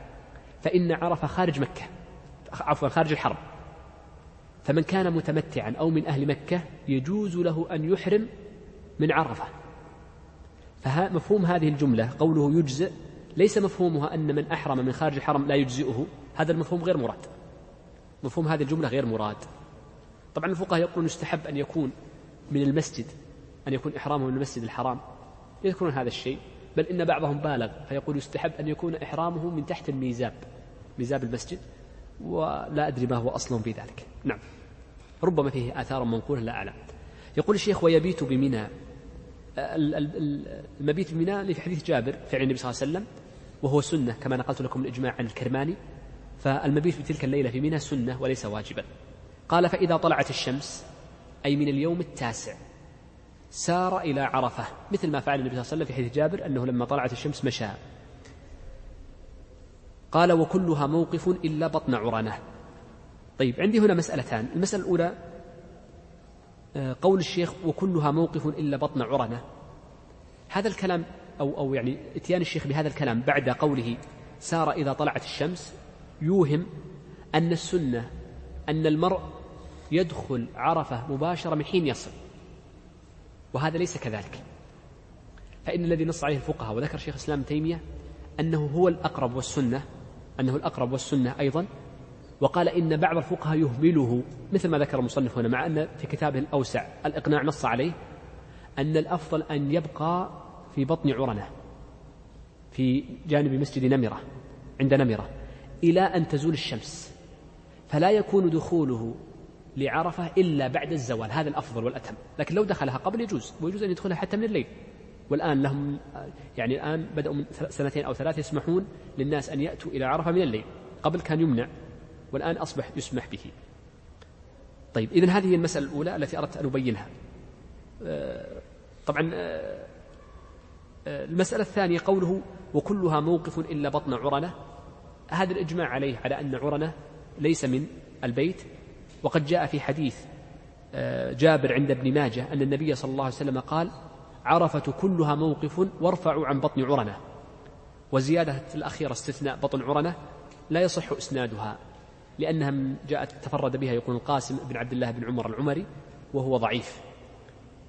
فإن عرف خارج مكة عفوا خارج الحرم. فمن كان متمتعا أو من أهل مكة يجوز له أن يحرم من عرفة. فمفهوم هذه الجملة قوله يجزئ ليس مفهومها أن من أحرم من خارج الحرم لا يجزئه. هذا المفهوم غير مراد. مفهوم هذه الجملة غير مراد. طبعا الفقهاء يقولون يستحب أن يكون من المسجد أن يكون إحرامه من المسجد الحرام. يذكرون هذا الشيء. بل إن بعضهم بالغ فيقول يستحب أن يكون إحرامه من تحت الميزاب ميزاب المسجد ولا أدري ما هو أصل في ذلك. نعم. ربما فيه آثار منقولة لا أعلم. يقول الشيخ ويبيت بمنى. المبيت بمنى في حديث جابر فعل النبي صلى الله عليه وسلم وهو سنة كما نقلت لكم الإجماع عن الكرماني. فالمبيت في تلك الليلة في منى سنة وليس واجبا. قال فإذا طلعت الشمس أي من اليوم التاسع سار إلى عرفة مثل ما فعل النبي صلى الله عليه وسلم في حديث جابر أنه لما طلعت الشمس مشى. قال وكلها موقف إلا بطن عرنة طيب عندي هنا مسألتان. المسألة الأولى آه، قول الشيخ وكلها موقف إلا بطن عرنة هذا الكلام أو أو يعني إتيان الشيخ بهذا الكلام بعد قوله سار إذا طلعت الشمس. يوهم أن السنة أن المرء يدخل عرفة مباشرة من حين يصل. وهذا ليس كذلك. فإن الذي نص عليه الفقهاء وذكر شيخ الإسلام تيمية أنه هو الأقرب والسنة أنه الأقرب والسنة أيضا وقال إن بعض الفقهاء يهمله مثل ما ذكر المصنف هنا مع أن في كتابه الأوسع الإقناع نص عليه أن الأفضل أن يبقى في بطن عرنة في جانب مسجد نمرة عند نمرة إلى أن تزول الشمس فلا يكون دخوله لعرفة إلا بعد الزوال. هذا الأفضل والأتم. لكن لو دخلها قبل يجوز ويجوز أن يدخلها حتى من الليل. والآن لهم يعني الآن بدأوا من سنتين أو ثلاث يسمحون للناس أن يأتوا إلى عرفة من الليل. قبل كان يمنع والآن أصبح يسمح به. طيب إذن هذه المسألة الأولى التي أردت أن أبينها. آه، طبعا آه، آه، المسألة الثانية قوله وكلها موقف إلا بطن عرنة. هذا الإجماع عليه على أن عرنة ليس من البيت وقد جاء في حديث جابر عند ابن ماجه أن النبي صلى الله عليه وسلم قال عرفة كلها موقف وارفعوا عن بطن عرنة وزيادة الأخيرة استثناء بطن عرنة لا يصح إسنادها لأنها جاءت تفرد بها يقول القاسم بن عبد الله بن عمر العمري وهو ضعيف.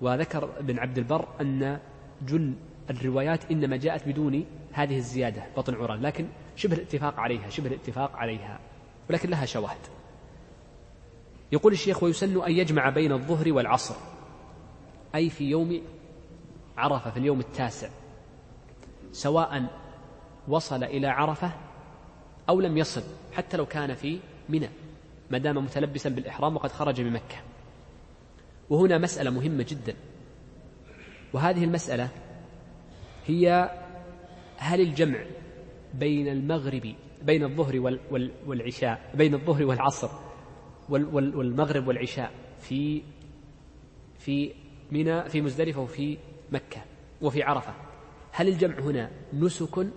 وذكر ابن عبد البر أن جل الروايات إنما جاءت بدون هذه الزيادة بطن عران لكن شبه الاتفاق عليها شبه الاتفاق عليها ولكن لها شواهد. يقول الشيخ ويسن أن يجمع بين الظهر والعصر أي في يوم عرفة في اليوم التاسع سواء وصل إلى عرفة أو لم يصل حتى لو كان في منى ما دام متلبسا بالإحرام وقد خرج من مكة. وهنا مسألة مهمة جدا. وهذه المسألة هي هل الجمع بين المغرب بين الظهر والعشاء بين الظهر والعصر والمغرب والعشاء في في منى في مزدلفة وفي مكة وفي عرفة. هل الجمع هنا نسك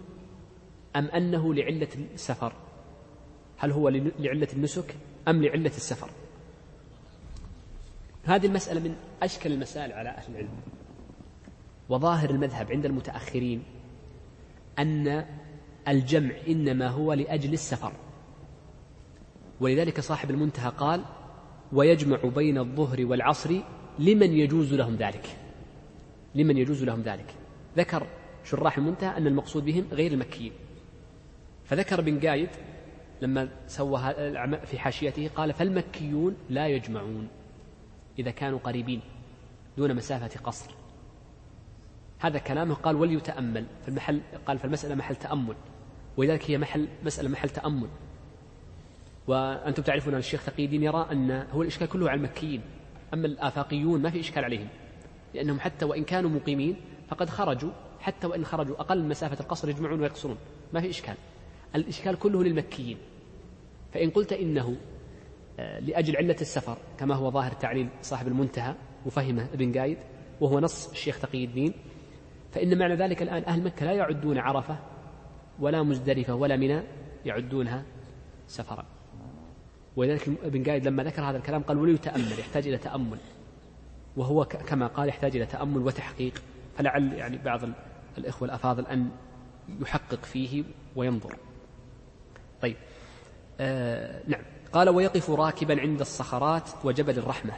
أم أنه لعلة السفر؟ هل هو لعلة النسك أم لعلة السفر؟ هذه المسألة من أشكل المسائل على أهل العلم. وظاهر المذهب عند المتأخرين أن الجمع إنما هو لأجل السفر. ولذلك صاحب المنتهى قال ويجمع بين الظهر والعصر لمن يجوز لهم ذلك. لمن يجوز لهم ذلك. ذكر شراح المنتهى أن المقصود بهم غير المكيين. فذكر بن قايد لما سوى في حاشيته قال فالمكيون لا يجمعون إذا كانوا قريبين دون مسافة قصر. هذا كلامه قال وليتأمل. في المحل قال فالمسألة محل تأمل. ولذلك هي محل مسألة محل تأمل. وأنتم تعرفون أن الشيخ تقي الدين يرى أن هو الإشكال كله على المكيين أما الآفاقيون ما في إشكال عليهم لأنهم حتى وإن كانوا مقيمين فقد خرجوا حتى وإن خرجوا أقل مسافة القصر يجمعون ويقصرون ما في إشكال. الإشكال كله للمكيين. فإن قلت إنه آه، لأجل علة السفر كما هو ظاهر تعليل صاحب المنتهى وفهمه ابن قايد وهو نص الشيخ تقي الدين فإن معنى ذلك الآن أهل مكة لا يعدون عرفة ولا مزدلفة ولا منى يعدونها سفرا. ولذلك ابن قايد لما ذكر هذا الكلام قال وليتأمل يحتاج إلى تأمل. وهو كما قال يحتاج إلى تأمل وتحقيق. فلعل يعني بعض الإخوة الأفاضل أن يحقق فيه وينظر. طيب. آه نعم. قال ويقف راكبا عند الصخرات وجبل الرحمة.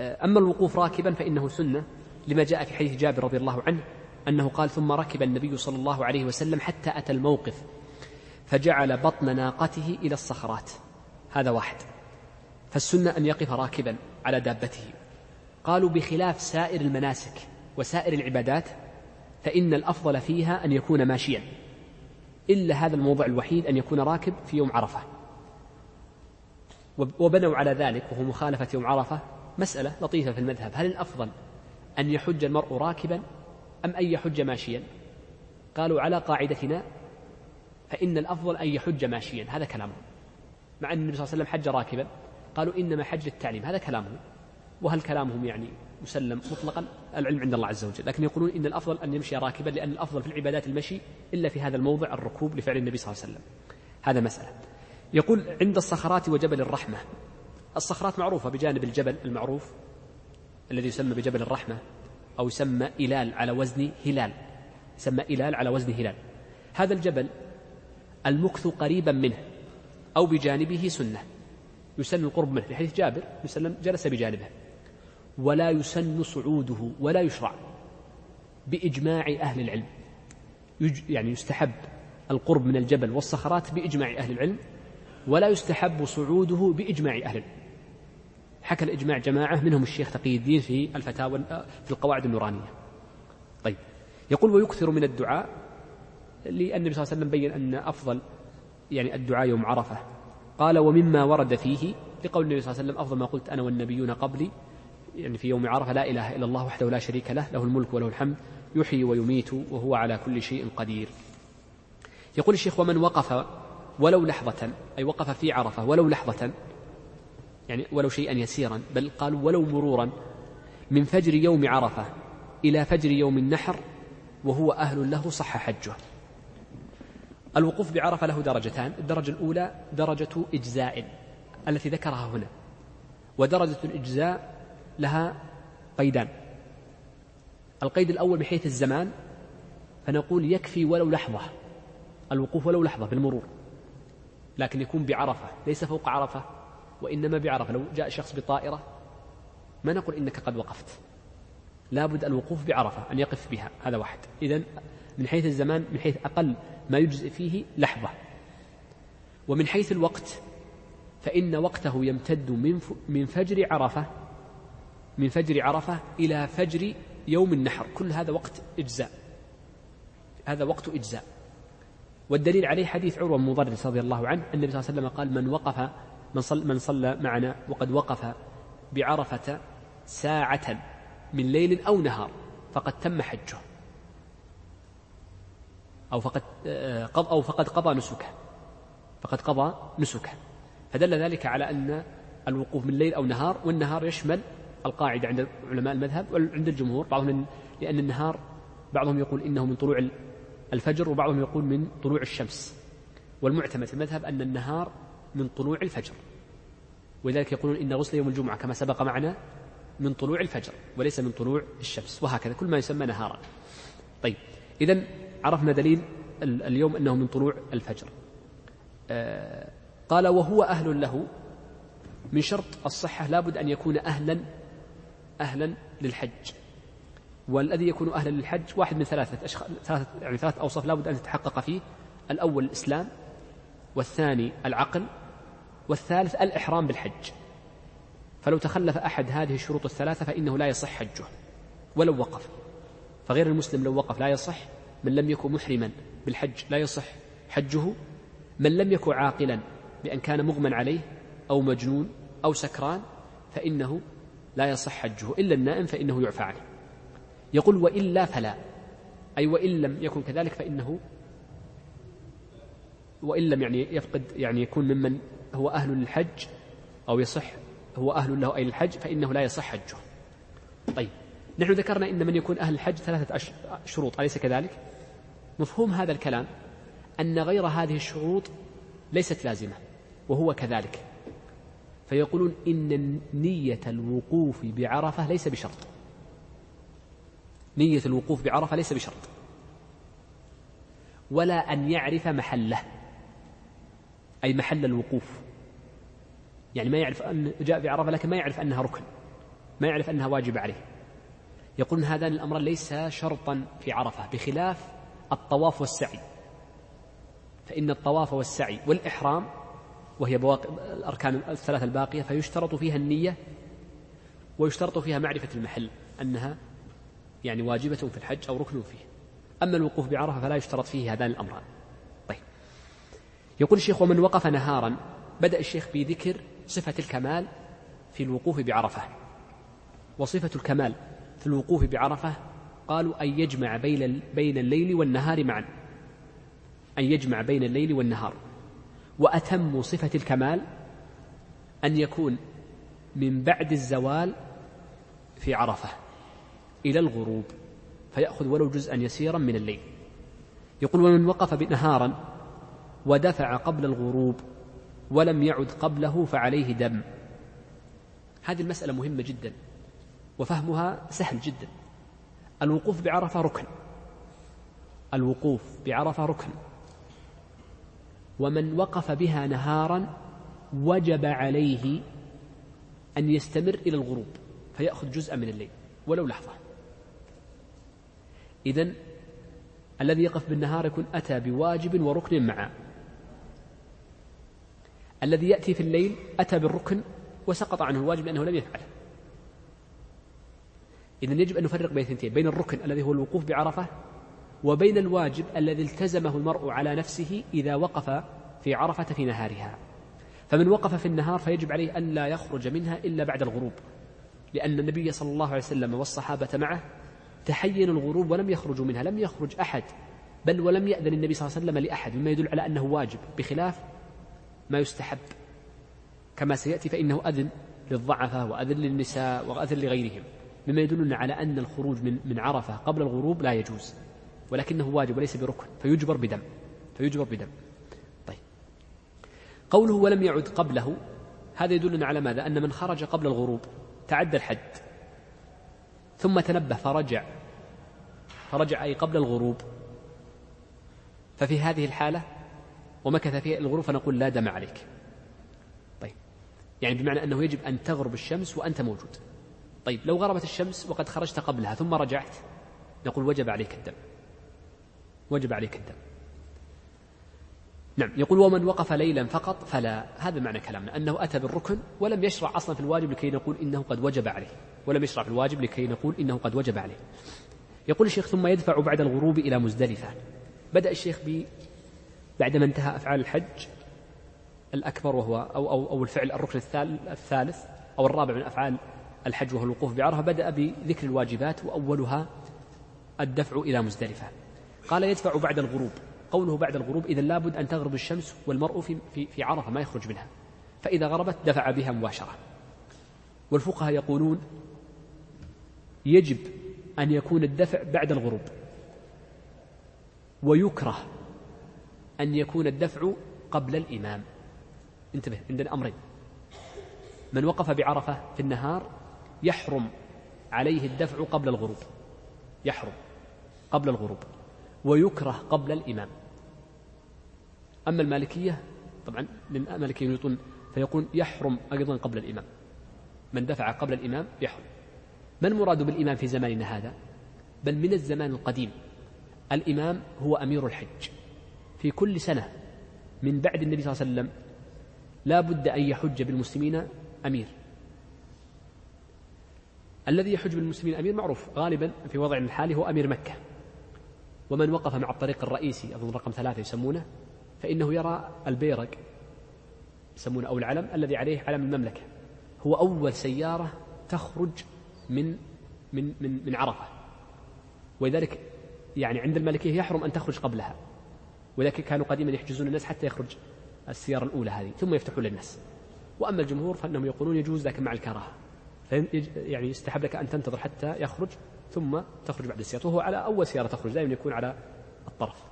آه أما الوقوف راكبا فإنه سنة لما جاء في حديث جابر رضي الله عنه أنه قال ثم ركب النبي صلى الله عليه وسلم حتى أتى الموقف فجعل بطن ناقته إلى الصخرات. هذا واحد. فالسنة أن يقف راكبا على دابته. قالوا بخلاف سائر المناسك وسائر العبادات فإن الأفضل فيها أن يكون ماشيا. إلا هذا الموضع الوحيد أن يكون راكب في يوم عرفة. وبنوا على ذلك وهو مخالفة يوم عرفة مسألة لطيفة في المذهب. هل الأفضل أن يحج المرء راكبا أم أن يحج ماشيا؟ قالوا على قاعدتنا فإن الأفضل أن يحج ماشيا. هذا كلامهم. مع أن النبي صلى الله عليه وسلم حج راكبا. قالوا إنما حج التعليم هذا كلامهم. وهل كلامهم يعني مسلم مطلقا؟ العلم عند الله عز وجل. لكن يقولون إن الأفضل أن يمشي راكبا لأن الأفضل في العبادات المشي إلا في هذا الموضع الركوب لفعل النبي صلى الله عليه وسلم. هذا مسألة. يقول عند الصخرات وجبل الرحمة. الصخرات معروفة بجانب الجبل المعروف الذي يسمى بجبل الرحمة أو يسمى إلال على وزن هلال. يسمى إلال على وزن هلال. هذا الجبل المكث قريبا منه. أو بجانبه سنة. يسن القرب منه في حديث جابر يسلم جلس بجانبه. ولا يسن صعوده ولا يشرع بإجماع أهل العلم. يعني يستحب القرب من الجبل والصخرات بإجماع أهل العلم ولا يستحب صعوده بإجماع أهل العلم. حكى الإجماع جماعة منهم الشيخ تقي الدين في الفتاوى في القواعد النورانية. طيب يقول ويكثر من الدعاء لأن النبي صلى الله عليه وسلم بين أن أفضل يعني الدعاء يوم عرفة. قال ومما ورد فيه لقول النبي صلى الله عليه وسلم أفضل ما قلت أنا والنبيون قبلي يعني في يوم عرفة لا إله إلا الله وحده لا شريك له له الملك وله الحمد يحيي ويميت وهو على كل شيء قدير. يقول الشيخ ومن وقف ولو لحظة أي وقف في عرفة ولو لحظة يعني ولو شيئا يسيرا بل قالوا ولو مرورا من فجر يوم عرفة إلى فجر يوم النحر وهو أهل له صح حجه. الوقوف بعرفة له درجتان الدرجة الأولى درجة إجزاء التي ذكرها هنا ودرجة الإجزاء لها قيدان. القيد الأول بحيث الزمان فنقول يكفي ولو لحظة الوقوف ولو لحظة بالمرور لكن يكون بعرفة ليس فوق عرفة وإنما بعرفة. لو جاء شخص بطائرة ما نقول إنك قد وقفت. لابد الوقوف بعرفة أن يقف بها هذا واحد. إذا من حيث الزمان من حيث أقل ما يجزئ فيه لحظة. ومن حيث الوقت فإن وقته يمتد من من فجر عرفة من فجر عرفة إلى فجر يوم النحر. كل هذا وقت إجزاء. هذا وقت إجزاء. والدليل عليه حديث عروة بن مضرس رضي الله عنه النبي صلى الله عليه وسلم قال من وقف من صلى, من صلى معنا وقد وقف بعرفة ساعة من ليل أو نهار فقد تم حجه. أو فقد أو فقد قضى نسكه. فقد قضى نسكه. فدل ذلك على أن الوقوف من ليل أو نهار والنهار يشمل القاعدة عند علماء المذهب وعند الجمهور. بعضهم لأن النهار بعضهم يقول إنه من طلوع الفجر وبعضهم يقول من طلوع الشمس. والمعتمد في المذهب أن النهار من طلوع الفجر. ولذلك يقولون إن غسل يوم الجمعة كما سبق معنا من طلوع الفجر وليس من طلوع الشمس. وهكذا كل ما يسمى نهارا. طيب إذا عرفنا دليل اليوم أنه من طلوع الفجر. آه قال وهو أهل له من شرط الصحة لابد أن يكون أهلا أهلا للحج. والذي يكون أهلا للحج واحد من ثلاثة أشخاص ثلاثة يعني ثلاث أوصاف لابد أن تتحقق فيه. الأول الإسلام والثاني العقل والثالث الإحرام بالحج. فلو تخلف أحد هذه الشروط الثلاثة فإنه لا يصح حجه ولو وقف. فغير المسلم لو وقف لا يصح من لم يكن محرما بالحج لا يصح حجه من لم يكن عاقلا بأن كان مغمى عليه أو مجنون أو سكران فإنه لا يصح حجه إلا النائم فإنه يعفى عنه يقول وإلا فلا أي وإن لم يكن كذلك فإنه وإن لم يعني يفقد يعني يكون ممن هو أهل للحج أو يصح هو أهل له أي الحج فإنه لا يصح حجه. طيب. نحن ذكرنا إن من يكون أهل الحج ثلاثة شروط أليس كذلك؟ مفهوم هذا الكلام أن غير هذه الشروط ليست لازمة وهو كذلك. فيقولون إن نية الوقوف بعرفة ليس بشرط. نية الوقوف بعرفة ليس بشرط. ولا أن يعرف محله أي محل الوقوف. يعني ما يعرف أن جاء بعرفة لكن ما يعرف أنها ركن ما يعرف أنها واجب عليه. يقولون هذان الأمران ليس شرطا في عرفة بخلاف الطواف والسعي. فإن الطواف والسعي والإحرام وهي بواقي الأركان الثلاثة الباقية فيشترط فيها النية ويشترط فيها معرفة المحل أنها يعني واجبة في الحج أو ركن فيه. أما الوقوف بعرفة فلا يشترط فيه هذان الأمران. طيب. يقول الشيخ ومن وقف نهارا بدأ الشيخ بذكر صفة الكمال في الوقوف بعرفة. وصفة الكمال في الوقوف بعرفة؟ قالوا أن يجمع بين بين الليل والنهار معا. أن يجمع بين الليل والنهار. وأتم صفة الكمال أن يكون من بعد الزوال في عرفة إلى الغروب فيأخذ ولو جزءا يسيرا من الليل. يقول ومن وقف نهارا ودفع قبل الغروب ولم يعد قبله فعليه دم. هذه المسألة مهمة جدا. وفهمها سهل جدا. الوقوف بعرفة ركن. الوقوف بعرفة ركن. ومن وقف بها نهارا وجب عليه أن يستمر إلى الغروب فيأخذ جزءا من الليل ولو لحظة. إذا الذي يقف بالنهار يكون أتى بواجب وركن معا. الذي يأتي في الليل أتى بالركن وسقط عنه الواجب لأنه لم يفعله. إذا يجب أن نفرق بين اثنتين بين الركن الذي هو الوقوف بعرفة وبين الواجب الذي التزمه المرء على نفسه إذا وقف في عرفة في نهارها. فمن وقف في النهار فيجب عليه أن لا يخرج منها إلا بعد الغروب لأن النبي صلى الله عليه وسلم والصحابة معه تحين الغروب ولم يخرجوا منها لم يخرج أحد بل ولم يأذن النبي صلى الله عليه وسلم لأحد مما يدل على أنه واجب بخلاف ما يستحب. كما سيأتي فإنه أذن للضعفة وأذن للنساء وأذن لغيرهم. مما يدلنا على أن الخروج من من عرفة قبل الغروب لا يجوز ولكنه واجب وليس بركن فيجبر بدم فيجبر بدم. طيب. قوله ولم يعد قبله هذا يدلنا على ماذا؟ أن من خرج قبل الغروب تعدى الحد ثم تنبه فرجع فرجع أي قبل الغروب. ففي هذه الحالة ومكث فيها الغروب فنقول لا دم عليك. طيب. يعني بمعنى أنه يجب أن تغرب الشمس وأنت موجود. طيب لو غربت الشمس وقد خرجت قبلها ثم رجعت نقول وجب عليك الدم. وجب عليك الدم. نعم يقول ومن وقف ليلا فقط فلا هذا معنى كلامنا أنه أتى بالركن ولم يشرع أصلا في الواجب لكي نقول إنه قد وجب عليه. ولم يشرع في الواجب لكي نقول إنه قد وجب عليه. يقول الشيخ ثم يدفع بعد الغروب إلى مزدلفة. بدأ الشيخ ب بعدما انتهى أفعال الحج الأكبر وهو أو, أو, أو الفعل الركن الثالث أو الرابع من أفعال الحج وهو الوقوف بعرفة بدأ بذكر الواجبات وأولها الدفع إلى مزدلفة. قال يدفع بعد الغروب. قوله بعد الغروب إذا لابد أن تغرب الشمس والمرء في, في, في عرفة ما يخرج منها. فإذا غربت دفع بها مباشرة. والفقهاء يقولون يجب أن يكون الدفع بعد الغروب. ويكره أن يكون الدفع قبل الإمام. انتبه عندنا أمرين من وقف بعرفة في النهار يحرم عليه الدفع قبل الغروب. يحرم قبل الغروب ويكره قبل الإمام. أما المالكية طبعا المالكية يطون فيقول يحرم أيضا قبل الإمام. من دفع قبل الإمام يحرم. ما المراد بالإمام في زماننا هذا؟ بل من الزمان القديم. الإمام هو أمير الحج. في كل سنة من بعد النبي صلى الله عليه وسلم لا بد أن يحج بالمسلمين أمير. الذي يحج بالمسلمين أمير معروف غالبا في وضعنا الحالي هو أمير مكة. ومن وقف مع الطريق الرئيسي أظن رقم ثلاثة يسمونه فإنه يرى البيرق يسمونه أو العلم الذي عليه علم المملكة. هو أول سيارة تخرج من من من من عرفة. ولذلك يعني عند الملكية يحرم أن تخرج قبلها. ولكن كانوا قديما يحجزون الناس حتى يخرج السيارة الأولى هذه ثم يفتحون للناس. وأما الجمهور فإنهم يقولون يجوز لكن مع الكراهة. يعني يستحب لك أن تنتظر حتى يخرج ثم تخرج بعد السيارة وهو على أول سيارة تخرج دائما يكون على الطرف.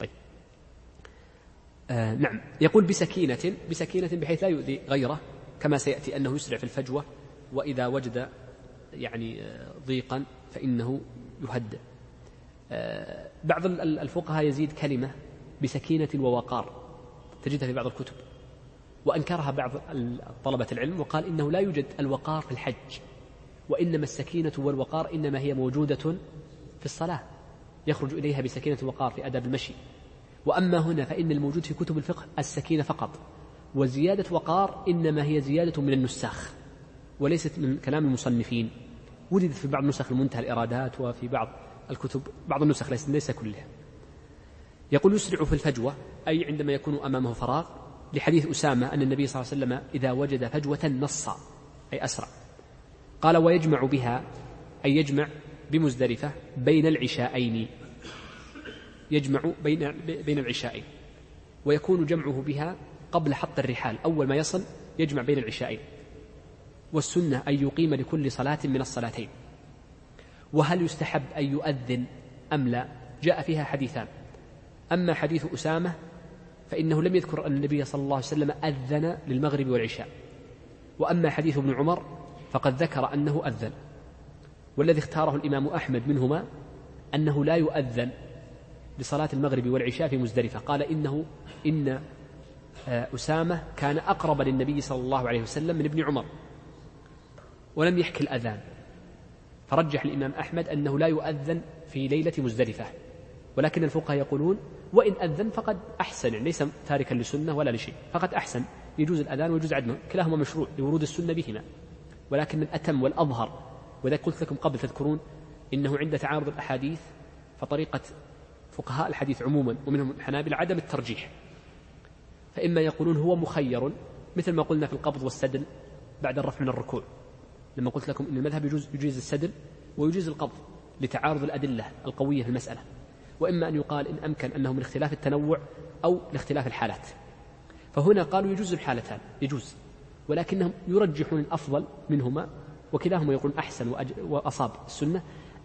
طيب. آه نعم. يقول بسكينة بسكينة بحيث لا يؤذي غيره كما سيأتي أنه يسرع في الفجوة وإذا وجد يعني آه، ضيقا فإنه يهدئ آه بعض الفقهاء يزيد كلمة بسكينة ووقار تجدها في بعض الكتب. وأنكرها بعض طلبة العلم وقال إنه لا يوجد الوقار في الحج وإنما السكينة والوقار إنما هي موجودة في الصلاة يخرج إليها بسكينة وقار في أداب المشي. وأما هنا فإن الموجود في كتب الفقه السكينة فقط وزيادة وقار إنما هي زيادة من النساخ وليست من كلام المصنفين. وجدت في بعض نسخ المنتهى الإرادات وفي بعض الكتب بعض النسخ ليس, ليس كلها. يقول يسرع في الفجوة أي عندما يكون أمامه فراغ لحديث أسامة أن النبي صلى الله عليه وسلم إذا وجد فجوة نص أي أسرع. قال ويجمع بها أي يجمع بمزدلفة بين العشاءين. يجمع بين بين العشاءين. ويكون جمعه بها قبل حط الرحال أول ما يصل يجمع بين العشاءين. والسنة أن يقيم لكل صلاة من الصلاتين. وهل يستحب أن يؤذن أم لا؟ جاء فيها حديثان. أما حديث أسامة فإنه لم يذكر أن النبي صلى الله عليه وسلم أذن للمغرب والعشاء. وأما حديث ابن عمر فقد ذكر أنه أذن. والذي اختاره الإمام أحمد منهما أنه لا يؤذن لصلاة المغرب والعشاء في مزدلفة. قال إنه إن آه، أسامة كان أقرب للنبي صلى الله عليه وسلم من ابن عمر. ولم يحكي الأذان. فرجح الإمام أحمد أنه لا يؤذن في ليلة مزدلفة. ولكن الفقهاء يقولون وإن أذن فقد أحسن يعني ليس تاركا لسنة ولا لشيء فقد أحسن. يجوز الأذان ويجوز عدمه كلاهما مشروع لورود السنة بهما. ولكن الأتم والأظهر وإذا قلت لكم قبل تذكرون إنه عند تعارض الأحاديث فطريقة فقهاء الحديث عموما ومنهم الحنابلة عدم الترجيح. فإما يقولون هو مخير مثل ما قلنا في القبض والسدل بعد الرفع من الركوع. لما قلت لكم أن المذهب يجوز يجيز السدل ويجيز القبض لتعارض الأدلة القوية في المسألة. وإما أن يقال إن أمكن أنه من اختلاف التنوع أو لاختلاف الحالات. فهنا قالوا يجوز الحالتان يجوز ولكنهم يرجحون الأفضل منهما وكلاهما يقول أحسن وأصاب. السنة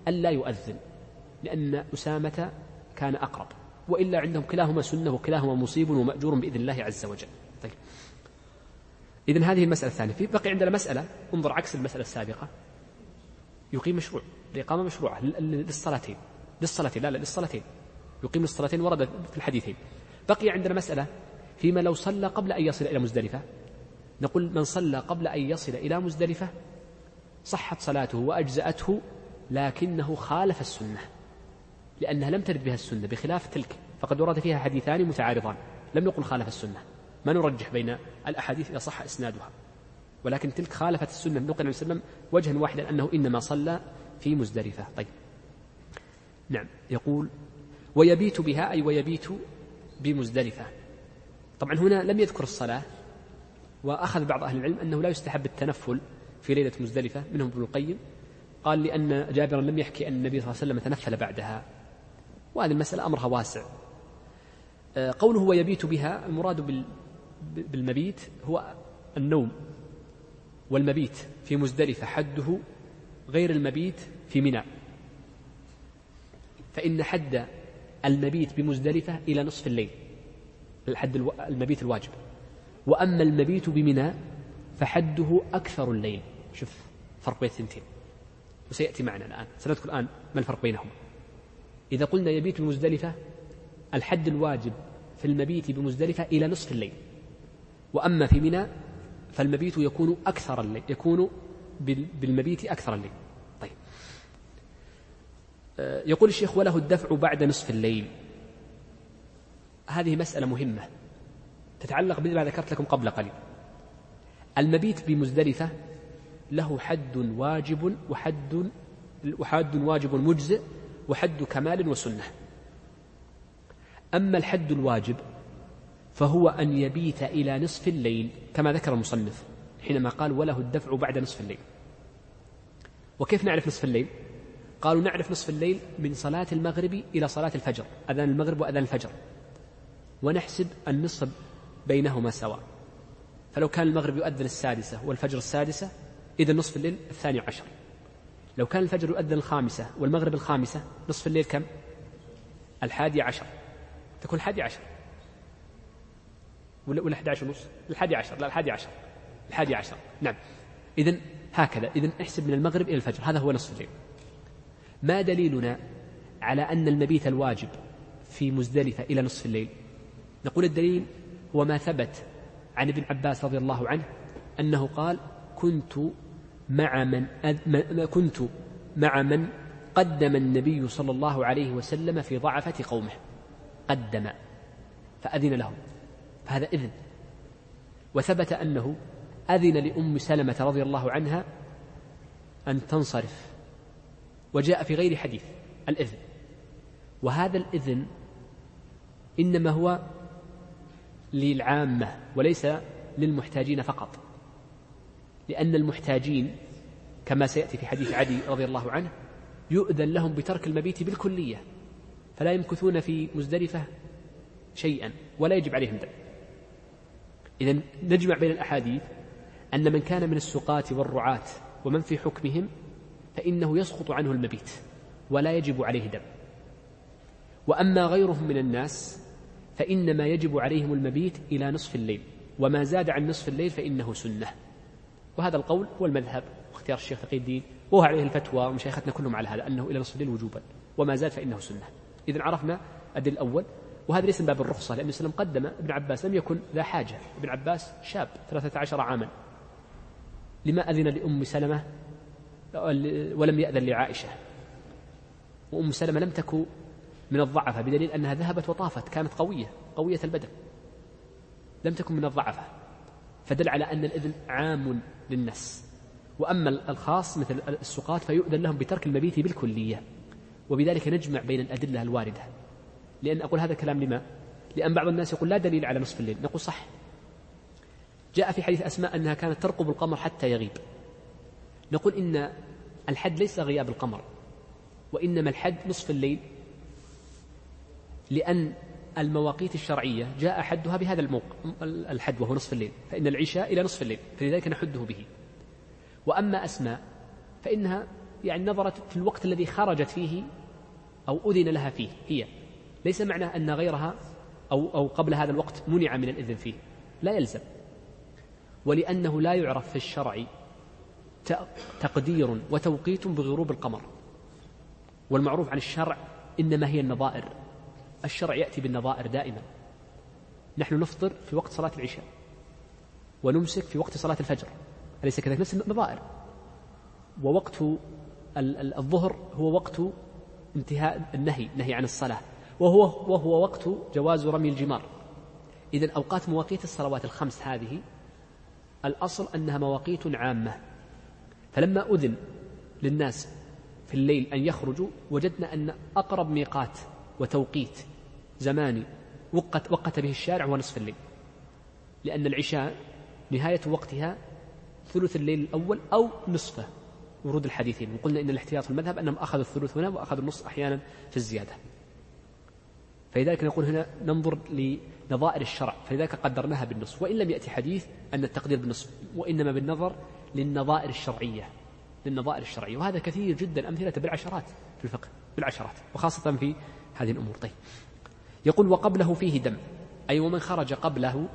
ألا يؤذن لأن أسامة كان أقرب وإلا عندهم كلاهما سنة وكلاهما مصيب ومأجور بإذن الله عز وجل. طيب. إذن هذه المسألة الثانية. في بقي عندنا مسألة انظر عكس المسألة السابقة يقيم مشروع الإقامة مشروعة للصلاتين. للصلاتين لا لا للصلاتين. يقيم الصلاتين ورد في الحديثين. بقي عندنا مسألة فيما لو صلى قبل أن يصل إلى مزدلفة. نقول من صلى قبل أن يصل إلى مزدلفة صحت صلاته وأجزأته لكنه خالف السنة لأنها لم ترد بها السنة بخلاف تلك. فقد ورد فيها حديثان متعارضان. لم يقل خالف السنة. ما نرجح بين الأحاديث إذا صح إسنادها. ولكن تلك خالفت السنة. نقل عليه وسلم وجها واحدا أنه إنما صلى في مزدلفة. طيب. نعم يقول ويبيت بها أي ويبيت بمزدلفة. طبعا هنا لم يذكر الصلاة وأخذ بعض أهل العلم أنه لا يستحب التنفل في ليلة مزدلفة منهم ابن القيم. قال لأن جابرا لم يحكي أن النبي صلى الله عليه وسلم تنفل بعدها وهذه المسألة أمرها واسع. آه، قوله ويبيت بها المراد بالمبيت هو النوم والمبيت في مزدلفة حده غير المبيت في منى فإن حد المبيت بمزدلفة إلى نصف الليل. الحد المبيت الواجب. وأما المبيت بمنى فحده أكثر الليل. شوف فرق بين الثنتين. وسيأتي معنا الآن. سنذكر الآن ما الفرق بينهما. إذا قلنا يبيت بمزدلفة الحد الواجب في المبيت بمزدلفة إلى نصف الليل. وأما في منى فالمبيت يكون أكثر الليل يكون بالمبيت أكثر الليل. يقول الشيخ وله الدفع بعد نصف الليل. هذه مسألة مهمة تتعلق بما ذكرت لكم قبل قليل. المبيت بمزدلفة له حد واجب وحد وحد واجب مجزئ وحد كمال وسنة. أما الحد الواجب فهو أن يبيت إلى نصف الليل كما ذكر المصنف حينما قال وله الدفع بعد نصف الليل. وكيف نعرف نصف الليل؟ قالوا نعرف نصف الليل من صلاة المغرب إلى صلاة الفجر أذان المغرب وأذان الفجر. ونحسب النصف بينهما سواء. فلو كان المغرب يؤذن السادسة والفجر السادسة إذا نصف الليل الثاني عشر. لو كان الفجر يؤذن الخامسة والمغرب الخامسة نصف الليل كم؟ الحادي عشر. تكون الحادي عشر. ولا ولا 11 ونص؟ الحادي عشر. لا الحادي عشر. الحادي عشر. نعم. إذا هكذا. إذا احسب من المغرب إلى الفجر. هذا هو نصف الليل. ما دليلنا على أن المبيت الواجب في مزدلفة إلى نصف الليل؟ نقول الدليل هو ما ثبت عن ابن عباس رضي الله عنه أنه قال كنت مع من أذ... كنت مع من قدم النبي صلى الله عليه وسلم في ضعفة قومه. قدم فأذن لهم فهذا إذن. وثبت أنه أذن لأم سلمة رضي الله عنها أن تنصرف. وجاء في غير حديث الإذن. وهذا الإذن إنما هو للعامة وليس للمحتاجين فقط. لأن المحتاجين كما سيأتي في حديث عدي رضي الله عنه يؤذن لهم بترك المبيت بالكلية فلا يمكثون في مزدلفة شيئا ولا يجب عليهم ذلك إذا نجمع بين الأحاديث أن من كان من السقاة والرعاة ومن في حكمهم فإنه يسقط عنه المبيت ولا يجب عليه دم. وأما غيرهم من الناس فإنما يجب عليهم المبيت إلى نصف الليل وما زاد عن نصف الليل فإنه سنة. وهذا القول هو المذهب واختيار الشيخ تقي الدين وهو عليه الفتوى ومشايختنا كلهم على هذا أنه إلى نصف الليل وجوبا وما زاد فإنه سنة. إذا عرفنا الدليل الأول وهذا ليس من باب الرخصة لأن وسلم قدم ابن عباس لم يكن ذا حاجة. ابن عباس شاب ثلاثة عشر عاما. لما أذن لأم سلمة؟ ولم يأذن لعائشة. وأم سلمة لم تكن من الضعفة بدليل أنها ذهبت وطافت كانت قوية قوية البدن. لم تكن من الضعفة. فدل على أن الإذن عام للناس وأما الخاص مثل السقاط فيؤذن لهم بترك المبيت بالكلية. وبذلك نجمع بين الأدلة الواردة. لأن أقول هذا الكلام لما؟ لأن بعض الناس يقول لا دليل على نصف الليل. نقول صح. جاء في حديث أسماء أنها كانت ترقب القمر حتى يغيب. نقول إن الحد ليس غياب القمر وإنما الحد نصف الليل لأن المواقيت الشرعية جاء حدها بهذا الموق... الحد وهو نصف الليل فإن العشاء إلى نصف الليل فلذلك نحده به. وأما أسماء فإنها يعني نظرت في الوقت الذي خرجت فيه أو أذن لها فيه هي. ليس معنى أن غيرها أو, أو قبل هذا الوقت منع من الإذن فيه لا يلزم. ولأنه لا يعرف في الشرع تقدير وتوقيت بغروب القمر. والمعروف عن الشرع إنما هي النظائر. الشرع يأتي بالنظائر دائما. نحن نفطر في وقت صلاة العشاء ونمسك في وقت صلاة الفجر. أليس كذلك؟ نفس النظائر. ووقت الظهر هو وقت انتهاء النهي نهي عن الصلاة. وهو وهو وقت جواز رمي الجمار. إذا أوقات مواقيت الصلوات الخمس هذه الأصل أنها مواقيت عامة. فلما أذن للناس في الليل أن يخرجوا وجدنا أن أقرب ميقات وتوقيت زماني وقت, وقت به الشارع هو نصف الليل. لأن العشاء نهاية وقتها ثلث الليل الأول أو نصفه ورود الحديثين. وقلنا إن الاحتياط في المذهب أنهم أخذوا الثلث هنا وأخذوا النصف أحيانا في الزيادة. فلذلك نقول هنا ننظر لنظائر الشرع فلذلك قدرناها بالنصف وإن لم يأتي حديث أن التقدير بالنصف وإنما بالنظر للنظائر الشرعية للنظائر الشرعية. وهذا كثير جدا أمثلة بالعشرات في الفقه بالعشرات وخاصة في هذه الأمور. طيب. يقول وقبله فيه دم. أي ومن خرج قبله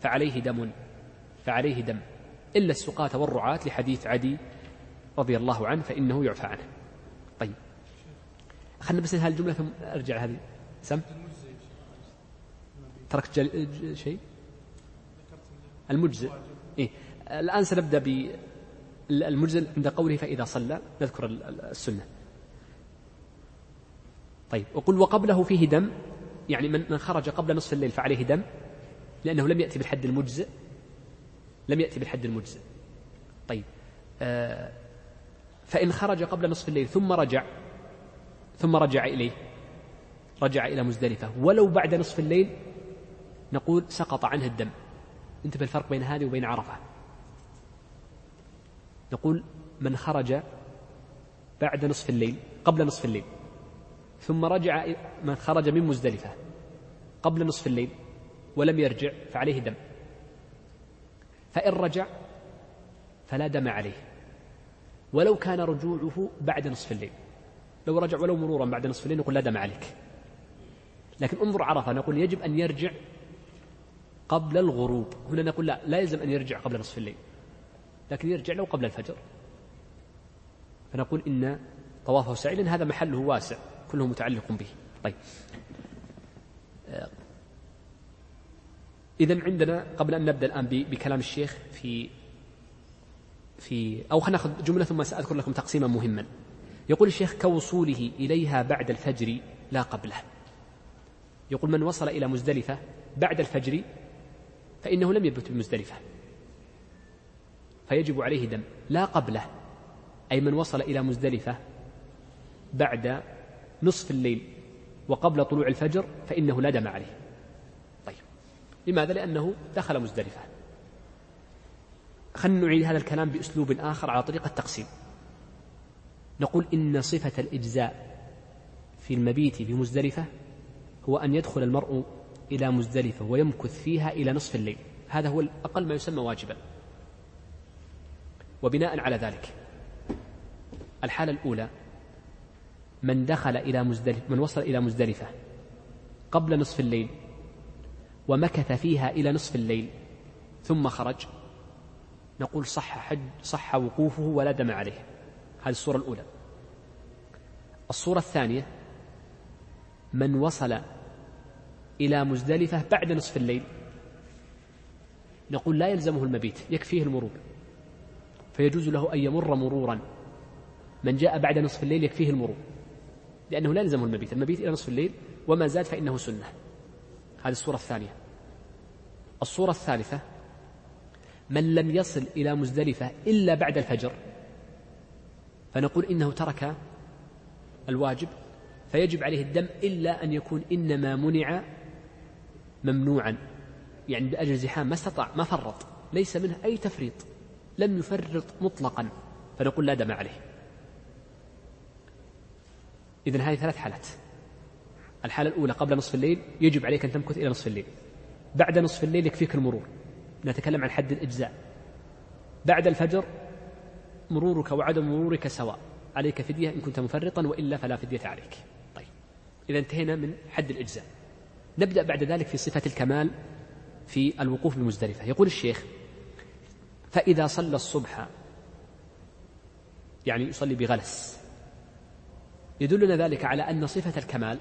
فعليه دم فعليه دم. إلا السقاة والرعاة لحديث عدي رضي الله عنه فإنه يعفى عنه. طيب. خلنا بس هالجملة ثم أرجع هذه. سم؟ تركت جل... شيء؟ المجزئ. إيه؟ الآن سنبدأ بالمجزئ عند قوله فإذا صلى نذكر السنة. طيب وقل وقبله فيه دم يعني من من خرج قبل نصف الليل فعليه دم لأنه لم يأتي بالحد المجزئ لم يأتي بالحد المجزئ. طيب آه فإن خرج قبل نصف الليل ثم رجع ثم رجع إليه رجع إلى مزدلفة. ولو بعد نصف الليل نقول سقط عنه الدم. انتبه الفرق بين هذه وبين عرفة. نقول من خرج بعد نصف الليل قبل نصف الليل. ثم رجع من خرج من مزدلفة قبل نصف الليل ولم يرجع فعليه دم. فإن رجع فلا دم عليه. ولو كان رجوعه بعد نصف الليل. لو رجع ولو مرورا بعد نصف الليل نقول لا دم عليك. لكن انظر عرفة نقول يجب أن يرجع قبل الغروب. هنا نقول لا لا يلزم أن يرجع قبل نصف الليل. لكن يرجع لو قبل الفجر. فنقول إن طوافه سعي لأن هذا محله واسع كله متعلق به. طيب. إذا عندنا قبل أن نبدأ الآن بكلام الشيخ في في أو خلينا نأخذ جملة ثم سأذكر لكم تقسيما مهما. يقول الشيخ كوصوله إليها بعد الفجر لا قبله. يقول من وصل إلى مزدلفة بعد الفجر فإنه لم يبت بمزدلفة. فيجب عليه دم. لا قبله. أي من وصل إلى مزدلفة بعد نصف الليل وقبل طلوع الفجر فإنه لا دم عليه. طيب. لماذا؟ لأنه دخل مزدلفة. خلنا نعيد هذا الكلام بأسلوب آخر على طريقة تقسيم نقول إن صفة الإجزاء في المبيت بمزدلفة هو أن يدخل المرء إلى مزدلفة ويمكث فيها إلى نصف الليل. هذا هو الأقل ما يسمى واجبا. وبناء على ذلك. الحالة الأولى من دخل إلى مزدلفة من وصل إلى مزدلفة قبل نصف الليل ومكث فيها إلى نصف الليل ثم خرج نقول صح حج صح وقوفه ولا دم عليه. هذه الصورة الأولى. الصورة الثانية من وصل إلى مزدلفة بعد نصف الليل نقول لا يلزمه المبيت يكفيه المرور فيجوز له أن يمر مرورا. من جاء بعد نصف الليل يكفيه المرور. لأنه لا يلزمه المبيت. المبيت إلى نصف الليل وما زاد فإنه سنة. هذه الصورة الثانية. الصورة الثالثة من لم يصل إلى مزدلفة إلا بعد الفجر فنقول إنه ترك الواجب فيجب عليه الدم إلا أن يكون إنما منع ممنوعا. يعني بأجل زحام ما استطاع ما فرط. ليس منه أي تفريط. لم يفرط مطلقا فنقول لا دم عليه. إذن هذه ثلاث حالات. الحالة الأولى قبل نصف الليل يجب عليك أن تمكث إلى نصف الليل. بعد نصف الليل يكفيك المرور. نتكلم عن حد الإجزاء. بعد الفجر مرورك وعدم مرورك سواء. عليك فدية إن كنت مفرطا وإلا فلا فدية عليك. طيب. إذا انتهينا من حد الإجزاء. نبدأ بعد ذلك في صفة الكمال في الوقوف بمزدلفة. يقول الشيخ فإذا صلى الصبح يعني يصلي بغلس. يدلنا ذلك على أن صفة الكمال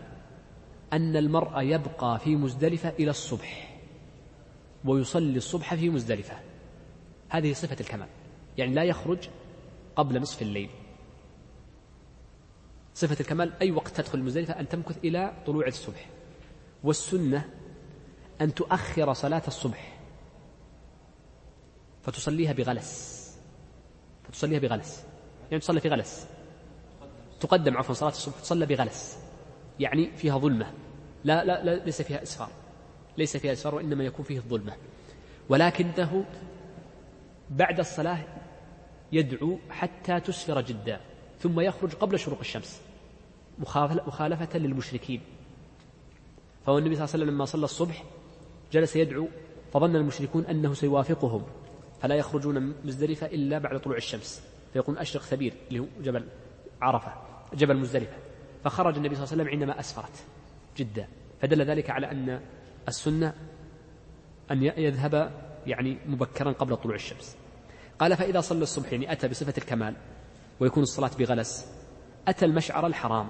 أن المرء يبقى في مزدلفة إلى الصبح ويصلي الصبح في مزدلفة. هذه صفة الكمال. يعني لا يخرج قبل نصف الليل. صفة الكمال أي وقت تدخل المزدلفة أن تمكث إلى طلوع الصبح. والسنة أن تؤخر صلاة الصبح. فتصليها بغلس. فتصليها بغلس. يعني تصلي في غلس. تقدم عفوا صلاة الصبح. تصلى بغلس. يعني فيها ظلمة. لا لا, لا ليس فيها إسفار ليس فيها إسفار وإنما يكون فيه الظلمة. ولكنه بعد الصلاة يدعو حتى تسفر جدا ثم يخرج قبل شروق الشمس. مخالفة للمشركين. فهو النبي صلى الله عليه وسلم لما صلى الصبح جلس يدعو فظن المشركون أنه سيوافقهم. فلا يخرجون من مزدلفة إلا بعد طلوع الشمس. فيقول أشرق ثبير اللي هو جبل عرفة جبل مزدلفة. فخرج النبي صلى الله عليه وسلم عندما أسفرت جدا فدل ذلك على أن السنة أن يذهب يعني مبكرا قبل طلوع الشمس. قال فإذا صلى الصبح يعني أتى بصفة الكمال ويكون الصلاة بغلس أتى المشعر الحرام.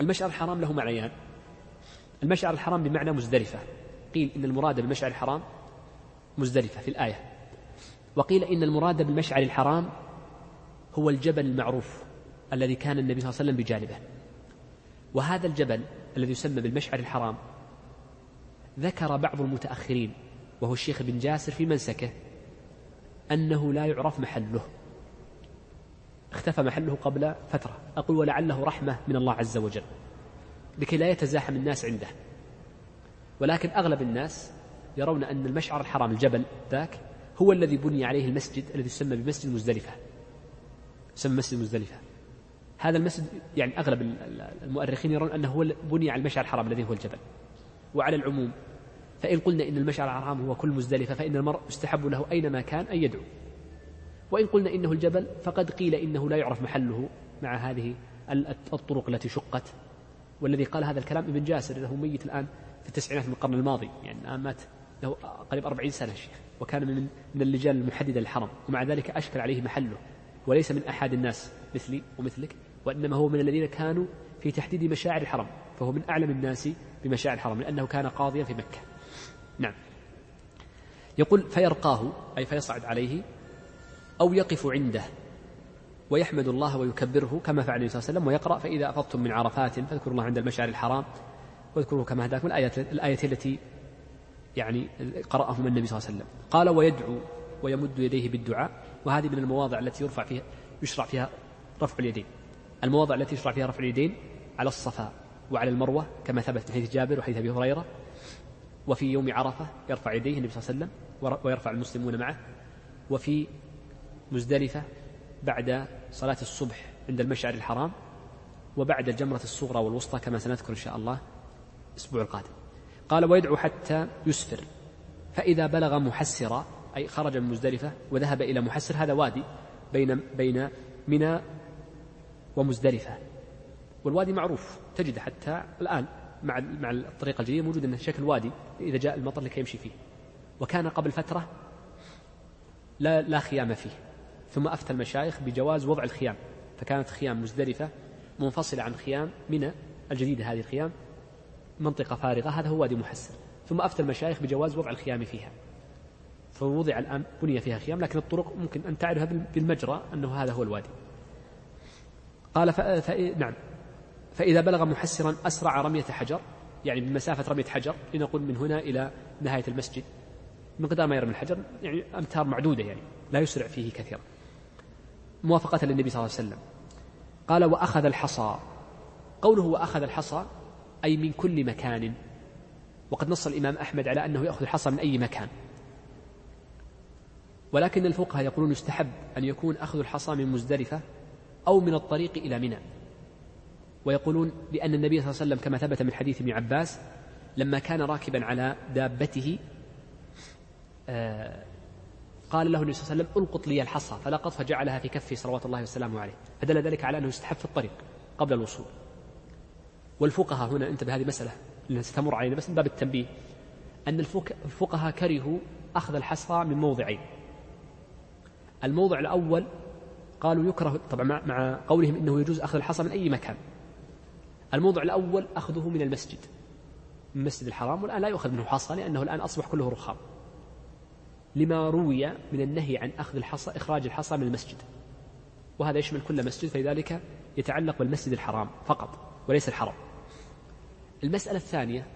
المشعر الحرام له معنيان. المشعر الحرام بمعنى مزدلفة. قيل إن المراد بالمشعر الحرام مزدلفة في الآية. وقيل إن المراد بالمشعر الحرام هو الجبل المعروف الذي كان النبي صلى الله عليه وسلم بجانبه. وهذا الجبل الذي يسمى بالمشعر الحرام ذكر بعض المتأخرين وهو الشيخ بن جاسر في منسكه أنه لا يعرف محله. اختفى محله قبل فترة. أقول ولعله رحمة من الله عز وجل لكي لا يتزاحم الناس عنده. ولكن أغلب الناس يرون أن المشعر الحرام الجبل ذاك هو الذي بني عليه المسجد الذي يسمى بمسجد مزدلفة. يسمى مسجد مزدلفة. هذا المسجد يعني أغلب المؤرخين يرون أنه هو بني على المشعر الحرام الذي هو الجبل. وعلى العموم فإن قلنا إن المشعر الحرام هو كل مزدلفة فإن المرء يستحب له أينما كان أن يدعو. وإن قلنا إنه الجبل فقد قيل إنه لا يعرف محله مع هذه الطرق التي شقت. والذي قال هذا الكلام ابن جاسر له ميت الآن في التسعينات من القرن الماضي. يعني الآن مات له قريب أربعين سنة الشيخ وكان من من اللجان المحددة للحرم ومع ذلك أشكل عليه محله وليس من أحد الناس مثلي ومثلك وإنما هو من الذين كانوا في تحديد مشاعر الحرم فهو من أعلم الناس بمشاعر الحرم لأنه كان قاضيا في مكة. نعم. يقول فيرقاه أي فيصعد عليه أو يقف عنده ويحمد الله ويكبره كما فعل النبي صلى الله عليه وسلم ويقرأ فإذا أفضتم من عرفات فاذكروا الله عند المشعر الحرام واذكروه كما هداكم. الآية التي يعني قرأهم النبي صلى الله عليه وسلم. قال ويدعو ويمد يديه بالدعاء وهذه من المواضع التي يرفع فيها يشرع فيها رفع اليدين. المواضع التي يشرع فيها رفع اليدين على الصفا وعلى المروة كما ثبت من حديث جابر وحديث أبي هريرة. وفي يوم عرفة يرفع يديه النبي صلى الله عليه وسلم ويرفع المسلمون معه. وفي مزدلفة بعد صلاة الصبح عند المشعر الحرام وبعد الجمرة الصغرى والوسطى كما سنذكر إن شاء الله الأسبوع القادم. قال ويدعو حتى يسفر. فإذا بلغ محسرا أي خرج من مزدلفة وذهب إلى محسر هذا وادي بين بين منى ومزدلفة. والوادي معروف تجد حتى الآن مع مع الطريقة الجديدة موجود أنه شكل وادي إذا جاء المطر لكي يمشي فيه. وكان قبل فترة لا لا خيام فيه. ثم أفتى المشايخ بجواز وضع الخيام. فكانت خيام مزدلفة منفصلة عن خيام منى الجديدة هذه الخيام. منطقة فارغة هذا هو وادي محسر ثم أفتى المشايخ بجواز وضع الخيام فيها. فوضع الآن بني فيها خيام لكن الطرق ممكن أن تعرف بالمجرى أنه هذا هو الوادي. قال ف... ف... نعم. فإذا بلغ محسرا أسرع رمية حجر يعني بمسافة رمية حجر لنقول من هنا إلى نهاية المسجد. مقدار ما يرمي الحجر يعني أمتار معدودة يعني لا يسرع فيه كثيرا. موافقة للنبي صلى الله عليه وسلم. قال وأخذ الحصى. قوله وأخذ الحصى أي من كل مكان. وقد نص الإمام أحمد على أنه يأخذ الحصى من أي مكان. ولكن الفقهاء يقولون يستحب أن يكون أخذ الحصى من مزدلفة أو من الطريق إلى منى. ويقولون لأن النبي صلى الله عليه وسلم كما ثبت من حديث ابن عباس لما كان راكبا على دابته آه، قال له النبي صلى الله عليه وسلم ألقط لي الحصى فلقط فجعلها في كفه صلوات الله وسلامه عليه. فدل ذلك على أنه يستحب في الطريق قبل الوصول. والفقهاء هنا انتبه هذه مسألة ستمر علينا بس من باب التنبيه أن الفقهاء كرهوا أخذ الحصى من موضعين. الموضع الأول قالوا يكره طبعا مع قولهم إنه يجوز أخذ الحصى من أي مكان. الموضع الأول أخذه من المسجد من المسجد الحرام والآن لا يؤخذ منه حصى لأنه الآن أصبح كله رخام. لما روي من النهي عن أخذ الحصى إخراج الحصى من المسجد. وهذا يشمل كل مسجد فلذلك يتعلق بالمسجد الحرام فقط وليس الحرم المسألة الثانية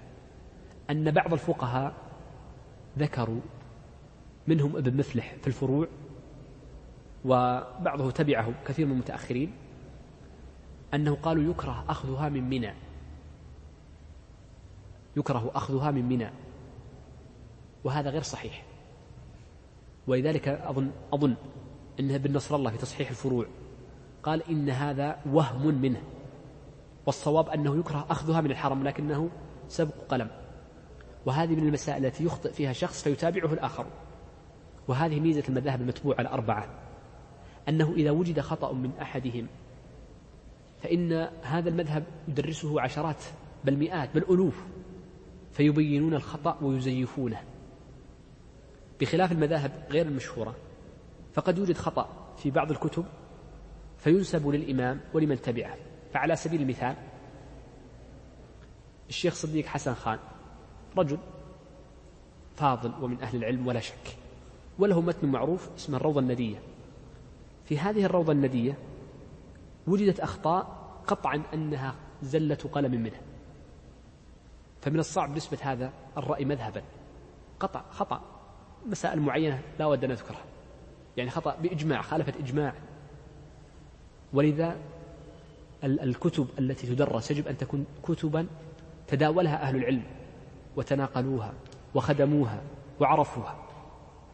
أن بعض الفقهاء ذكروا منهم ابن مفلح في الفروع وبعضه تبعه كثير من المتأخرين أنه قالوا يكره أخذها من منى. يكره أخذها من منى. وهذا غير صحيح. ولذلك أظن أظن أن ابن نصر الله في تصحيح الفروع. قال إن هذا وهم منه. والصواب أنه يكره أخذها من الحرم لكنه سبق قلم. وهذه من المسائل التي يخطئ فيها شخص فيتابعه الآخر. وهذه ميزة المذاهب المتبوعة الأربعة. أنه إذا وجد خطأ من أحدهم فإن هذا المذهب يدرسه عشرات بل مئات بل ألوف فيبينون الخطأ ويزيفونه. بخلاف المذاهب غير المشهورة فقد يوجد خطأ في بعض الكتب فينسب للإمام ولمن تبعه. فعلى سبيل المثال الشيخ صديق حسن خان رجل فاضل ومن أهل العلم ولا شك وله متن معروف اسمه الروضة الندية. في هذه الروضة الندية وجدت أخطاء قطعا أنها زلة قلم منه. فمن الصعب نسبة هذا الرأي مذهبا. قطع خطأ. مسائل معينة لا ود أن نذكرها يعني خطأ بإجماع خالفت إجماع. ولذا الكتب التي تدرس يجب أن تكون كتبا تداولها أهل العلم وتناقلوها وخدموها وعرفوها.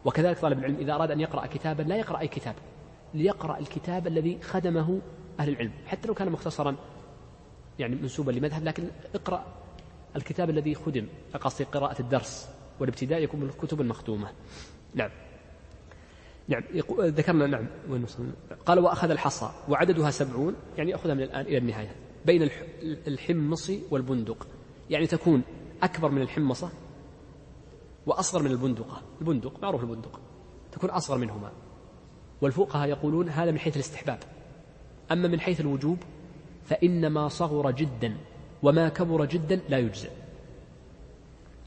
وكذلك طالب العلم إذا أراد أن يقرأ كتابا لا يقرأ أي كتاب ليقرأ الكتاب الذي خدمه أهل العلم. حتى لو كان مختصرا يعني منسوبا لمذهب لكن اقرأ الكتاب الذي خدم قصدي قراءة الدرس والابتداء يكون من الكتب المخدومة. نعم. نعم ذكرنا نعم وين قال وأخذ الحصى وعددها سبعون يعني يأخذها من الآن إلى النهاية بين الحمص والبندق. يعني تكون أكبر من الحمصة وأصغر من البندقة البندق معروف البندق. تكون أصغر منهما. والفقهاء يقولون هذا من حيث الاستحباب. أما من حيث الوجوب فإن ما صغر جدا وما كبر جدا لا يجزئ.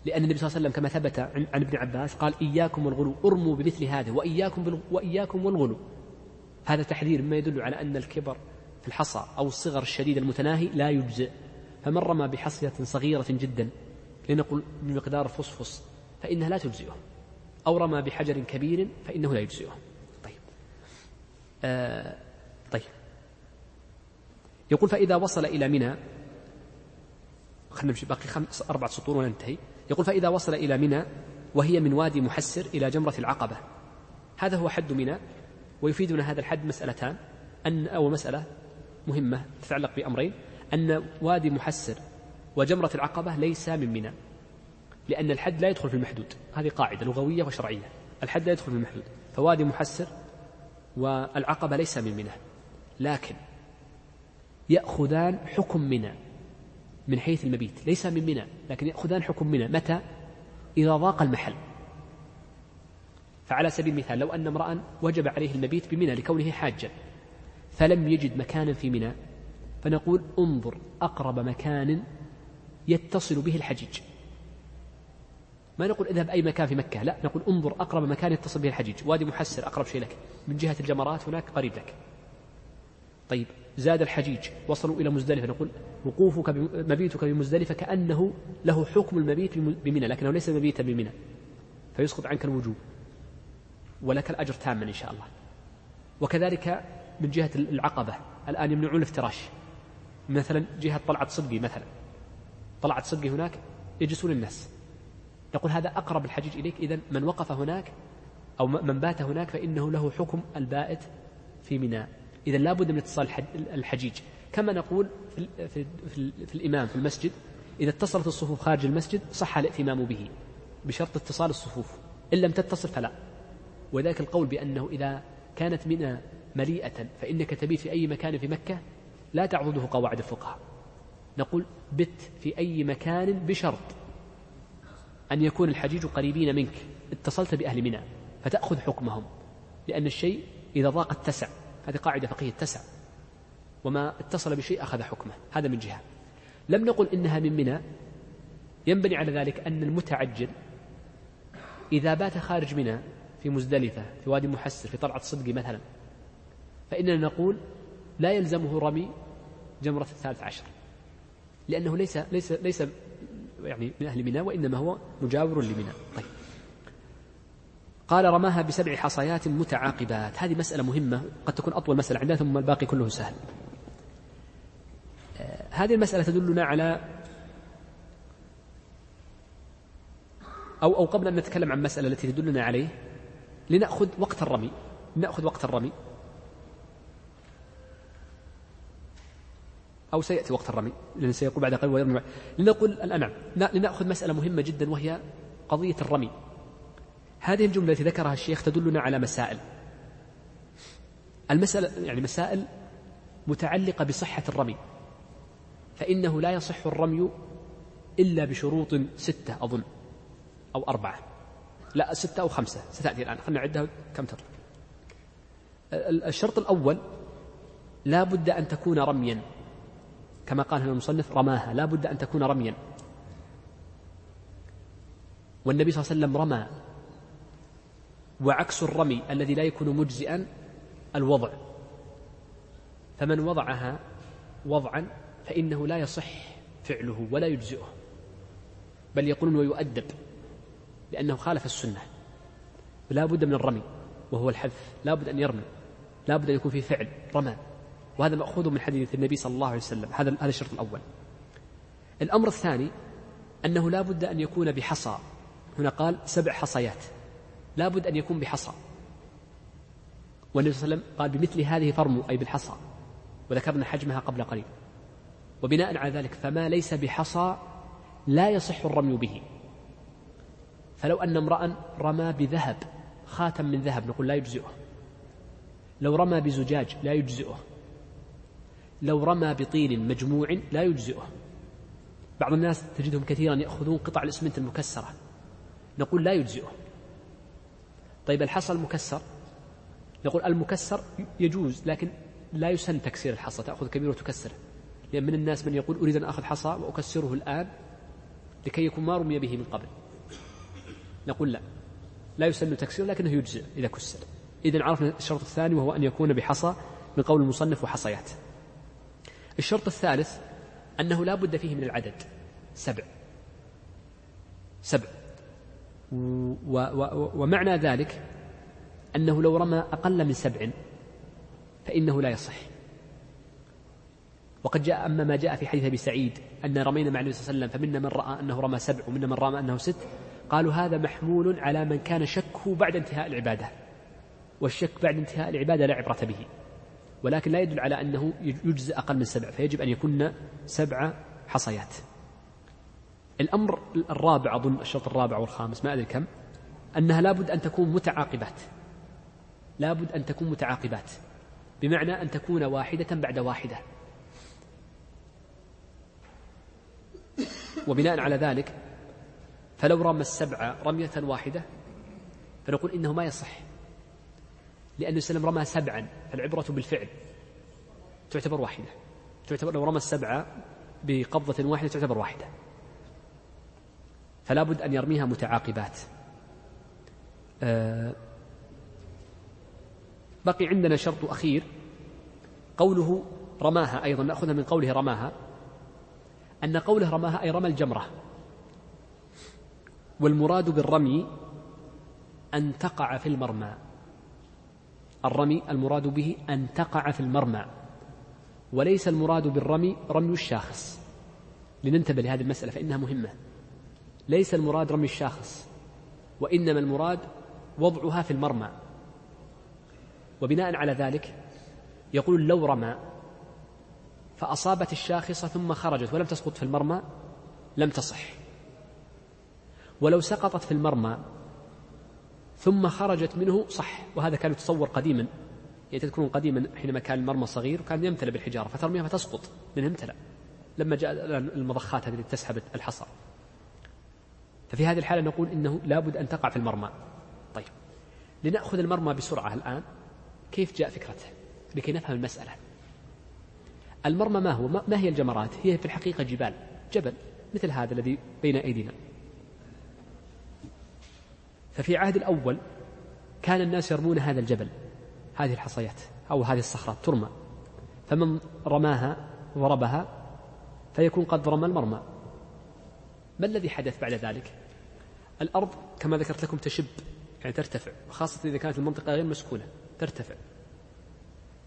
لأن النبي صلى الله عليه وسلم كما ثبت عن ابن عباس قال إياكم والغلو أرموا بمثل هذا وإياكم, وإياكم والغلو. هذا تحذير مما يدل على أن الكبر في الحصى أو الصغر الشديد المتناهي لا يجزئ. فمن رمى بحصية صغيرة جدا لنقل بمقدار فصفص فإنها لا تجزئه أو رمى بحجر كبير فإنه لا يجزئه آه طيب. يقول فإذا وصل إلى منى خلينا نمشي باقي خمس أربعة سطور وننتهي. يقول فإذا وصل إلى منى وهي من وادي محسر إلى جمرة العقبة. هذا هو حد منى ويفيدنا هذا الحد مسألتان. أن أو مسألة مهمة تتعلق بأمرين. أن وادي محسر وجمرة العقبة ليس من منى لأن الحد لا يدخل في المحدود. هذه قاعدة لغوية وشرعية. الحد لا يدخل في المحدود. فوادي محسر والعقبة ليس من منى لكن يأخذان حكم منى. من حيث المبيت ليس من منى لكن يأخذان حكم منى. متى؟ إذا ضاق المحل. فعلى سبيل المثال لو أن امرأ وجب عليه المبيت بمنى لكونه حاجا فلم يجد مكانا في منى فنقول انظر أقرب مكان يتصل به الحجيج. ما نقول اذهب أي مكان في مكة لا نقول انظر أقرب مكان يتصل به الحجيج. وادي محسر أقرب شيء لك. من جهة الجمرات هناك قريب لك. طيب. زاد الحجيج. وصلوا إلى مزدلفة. نقول وقوفك مبيتك بمزدلفة كأنه له حكم المبيت بمنى لكنه ليس مبيتا بمنى. فيسقط عنك الوجوب. ولك الأجر تاما إن شاء الله. وكذلك من جهة العقبة. الآن يمنعون الافتراش. مثلا جهة طلعة صدقي مثلا. طلعت صدقي هناك يجلسون الناس. نقول هذا أقرب الحجيج إليك. إذا من وقف هناك أو من بات هناك فإنه له حكم البائت في منى. إذا لابد من اتصال الحجيج. كما نقول في, في, في, في الإمام في المسجد إذا اتصلت الصفوف خارج المسجد صح الائتمام به بشرط اتصال الصفوف. إن لم تتصل فلا. وذاك القول بأنه إذا كانت منى مليئة فإنك تبيت في أي مكان في مكة لا تعضده قواعد الفقهاء. نقول بت في أي مكان بشرط أن يكون الحجيج قريبين منك. اتصلت بأهل منى فتأخذ حكمهم. لأن الشيء إذا ضاق اتسع. هذه قاعدة فقهية اتسع. وما اتصل بشيء أخذ حكمه. هذا من جهة. لم نقل إنها من منى. ينبني على ذلك أن المتعجل إذا بات خارج منى في مزدلفة في وادي محسر في طلعة صدقي مثلا فإننا نقول لا يلزمه رمي جمرة الثالث عشر. لأنه ليس ليس ليس يعني من أهل منى وإنما هو مجاور لمنى. طيب. قال رماها بسبع حصيات متعاقبات. هذه مسألة مهمة قد تكون أطول مسألة عندنا ثم الباقي كله سهل. آه، هذه المسألة تدلنا على أو أو قبل أن نتكلم عن المسألة التي تدلنا عليه لنأخذ وقت الرمي. نأخذ وقت الرمي. أو سيأتي وقت الرمي لأن سيقول بعد قليل ويرمي لنقول الآن لنأخذ مسألة مهمة جدا وهي قضية الرمي. هذه الجملة التي ذكرها الشيخ تدلنا على مسائل. المسألة يعني مسائل متعلقة بصحة الرمي. فإنه لا يصح الرمي إلا بشروط ستة أظن أو أربعة. لا ستة أو خمسة. ستأتي الآن. خلنا نعدها كم تطلع الشرط الأول لا بد أن تكون رميا. كما قال هنا المصنف رماها. لا بد أن تكون رميا. والنبي صلى الله عليه وسلم رمى وعكس الرمي الذي لا يكون مجزئا الوضع. فمن وضعها وضعا فإنه لا يصح فعله ولا يجزئه بل يقولون ويؤدب لأنه خالف السنة. لا بد من الرمي وهو الحذف لا بد أن يرمي لا بد أن يكون في فعل رمى. وهذا مأخوذ من حديث النبي صلى الله عليه وسلم. هذا هذا الشرط الأول. الأمر الثاني أنه لا بد أن يكون بحصى. هنا قال سبع حصيات. لا بد أن يكون بحصى. والنبي صلى الله عليه وسلم قال بمثل هذه فرموا أي بالحصى. وذكرنا حجمها قبل قليل. وبناء على ذلك فما ليس بحصى لا يصح الرمي به. فلو أن امرأ رمى بذهب خاتم من ذهب نقول لا يجزئه. لو رمى بزجاج لا يجزئه. لو رمى بطين مجموع لا يجزئه. بعض الناس تجدهم كثيرا يأخذون قطع الإسمنت المكسرة. نقول لا يجزئه. طيب الحصى المكسر. نقول المكسر يجوز لكن لا يسن تكسير الحصى تأخذ كبير وتكسره. لأن من الناس من يقول أريد أن أخذ حصى وأكسره الآن لكي يكون ما رمي به من قبل. نقول لا. لا يسن تكسيره لكنه يجزئ إذا كسر. إذا عرفنا الشرط الثاني وهو أن يكون بحصى من قول المصنف وحصيات. الشرط الثالث أنه لا بد فيه من العدد. سبع. سبع. ومعنى ذلك أنه لو رمى أقل من سبع فإنه لا يصح. وقد جاء أما ما جاء في حديث أبي سعيد أن رمينا مع النبي صلى الله عليه وسلم فمنا من رأى أنه رمى سبع ومنا من رأى أنه ست قالوا هذا محمول على من كان شكه بعد انتهاء العبادة. والشك بعد انتهاء العبادة لا عبرة به. ولكن لا يدل على أنه يجزي أقل من سبع فيجب أن يكون سبع حصيات. الأمر الرابع أظن الشرط الرابع والخامس ما أدري كم أنها لابد أن تكون متعاقبات. لابد أن تكون متعاقبات. بمعنى أن تكون واحدة بعد واحدة. وبناء على ذلك فلو رمى السبع رمية واحدة فنقول إنه ما يصح. لأن وسلم رمى سبعا فالعبرة بالفعل تعتبر واحدة. تعتبر لو رمى السبعة بقبضة واحدة تعتبر واحدة. فلا بد أن يرميها متعاقبات. آه، بقي عندنا شرط أخير قوله رماها أيضا نأخذها من قوله رماها أن قوله رماها أي رمى الجمرة. والمراد بالرمي أن تقع في المرمى. الرمي المراد به أن تقع في المرمى. وليس المراد بالرمي رمي الشاخص. لننتبه لهذه المسألة فإنها مهمة. ليس المراد رمي الشاخص وإنما المراد وضعها في المرمى. وبناء على ذلك يقول لو رمى فأصابت الشاخصة ثم خرجت ولم تسقط في المرمى لم تصح. ولو سقطت في المرمى ثم خرجت منه صح وهذا كان يتصور قديما يعني تذكرون قديما حينما كان المرمى صغير وكان يمتلئ بالحجارة فترميها فتسقط لأنها امتلأ. لما جاء المضخات هذه التي تسحب الحصى ففي هذه الحالة نقول إنه لابد أن تقع في المرمى. طيب. لنأخذ المرمى بسرعة الآن. كيف جاء فكرته؟ لكي نفهم المسألة. المرمى ما هو؟ ما هي الجمرات؟ هي في الحقيقة جبال. جبل. مثل هذا الذي بين أيدينا. ففي عهد الأول كان الناس يرمون هذا الجبل. هذه الحصيات أو هذه الصخرات ترمى. فمن رماها ضربها فيكون قد رمى المرمى. ما الذي حدث بعد ذلك؟ الأرض كما ذكرت لكم تشب يعني ترتفع خاصة إذا كانت المنطقة غير مسكونة ترتفع.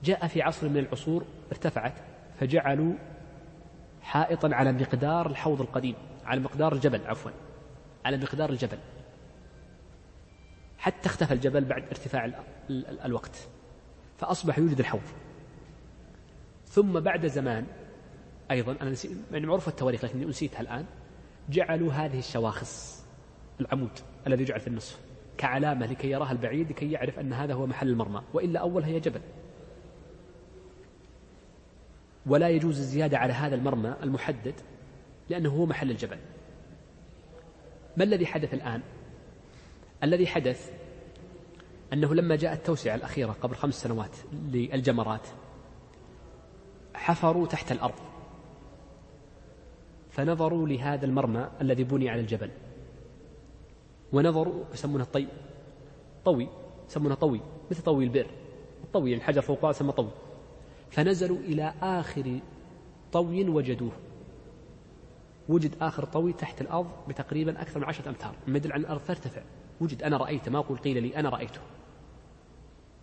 جاء في عصر من العصور ارتفعت فجعلوا حائطا على مقدار الحوض القديم على مقدار الجبل عفوا على مقدار الجبل. حتى اختفى الجبل بعد ارتفاع الوقت فأصبح يوجد الحوض. ثم بعد زمان أيضا أنا نسيت يعني معروف التواريخ لكني نسيتها الآن جعلوا هذه الشواخص العمود الذي يجعل في النصف كعلامة لكي يراها البعيد لكي يعرف أن هذا هو محل المرمى وإلا أول هي جبل. ولا يجوز الزيادة على هذا المرمى المحدد لأنه هو محل الجبل. ما الذي حدث الآن؟ الذي حدث أنه لما جاءت التوسعة الأخيرة قبل خمس سنوات للجمرات حفروا تحت الأرض. فنظروا لهذا المرمى الذي بني على الجبل. ونظروا يسمونه الطي طوي يسمونه طوي مثل طوي البئر. الطوي يعني الحجر فوق يسمى طوي. فنزلوا إلى آخر طوي وجدوه. وجد آخر طوي تحت الأرض بتقريبا أكثر من عشرة أمتار. مما يدل على الأرض ترتفع. وجد أنا رأيته ما أقول قيل لي أنا رأيته.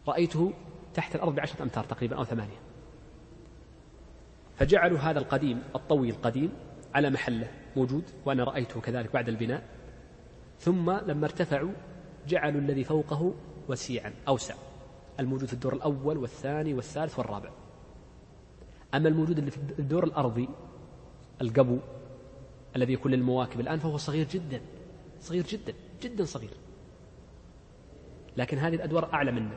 رأيته تحت الأرض بعشرة أمتار تقريبا أو ثمانية. فجعلوا هذا القديم الطوي القديم على محله موجود وأنا رأيته كذلك بعد البناء. ثم لما ارتفعوا جعلوا الذي فوقه وسيعا أوسع. الموجود في الدور الأول والثاني والثالث والرابع. أما الموجود اللي في الدور الأرضي القبو الذي يكون للمواكب الآن فهو صغير جدا صغير جدا جدا صغير. لكن هذه الأدوار أعلى منه.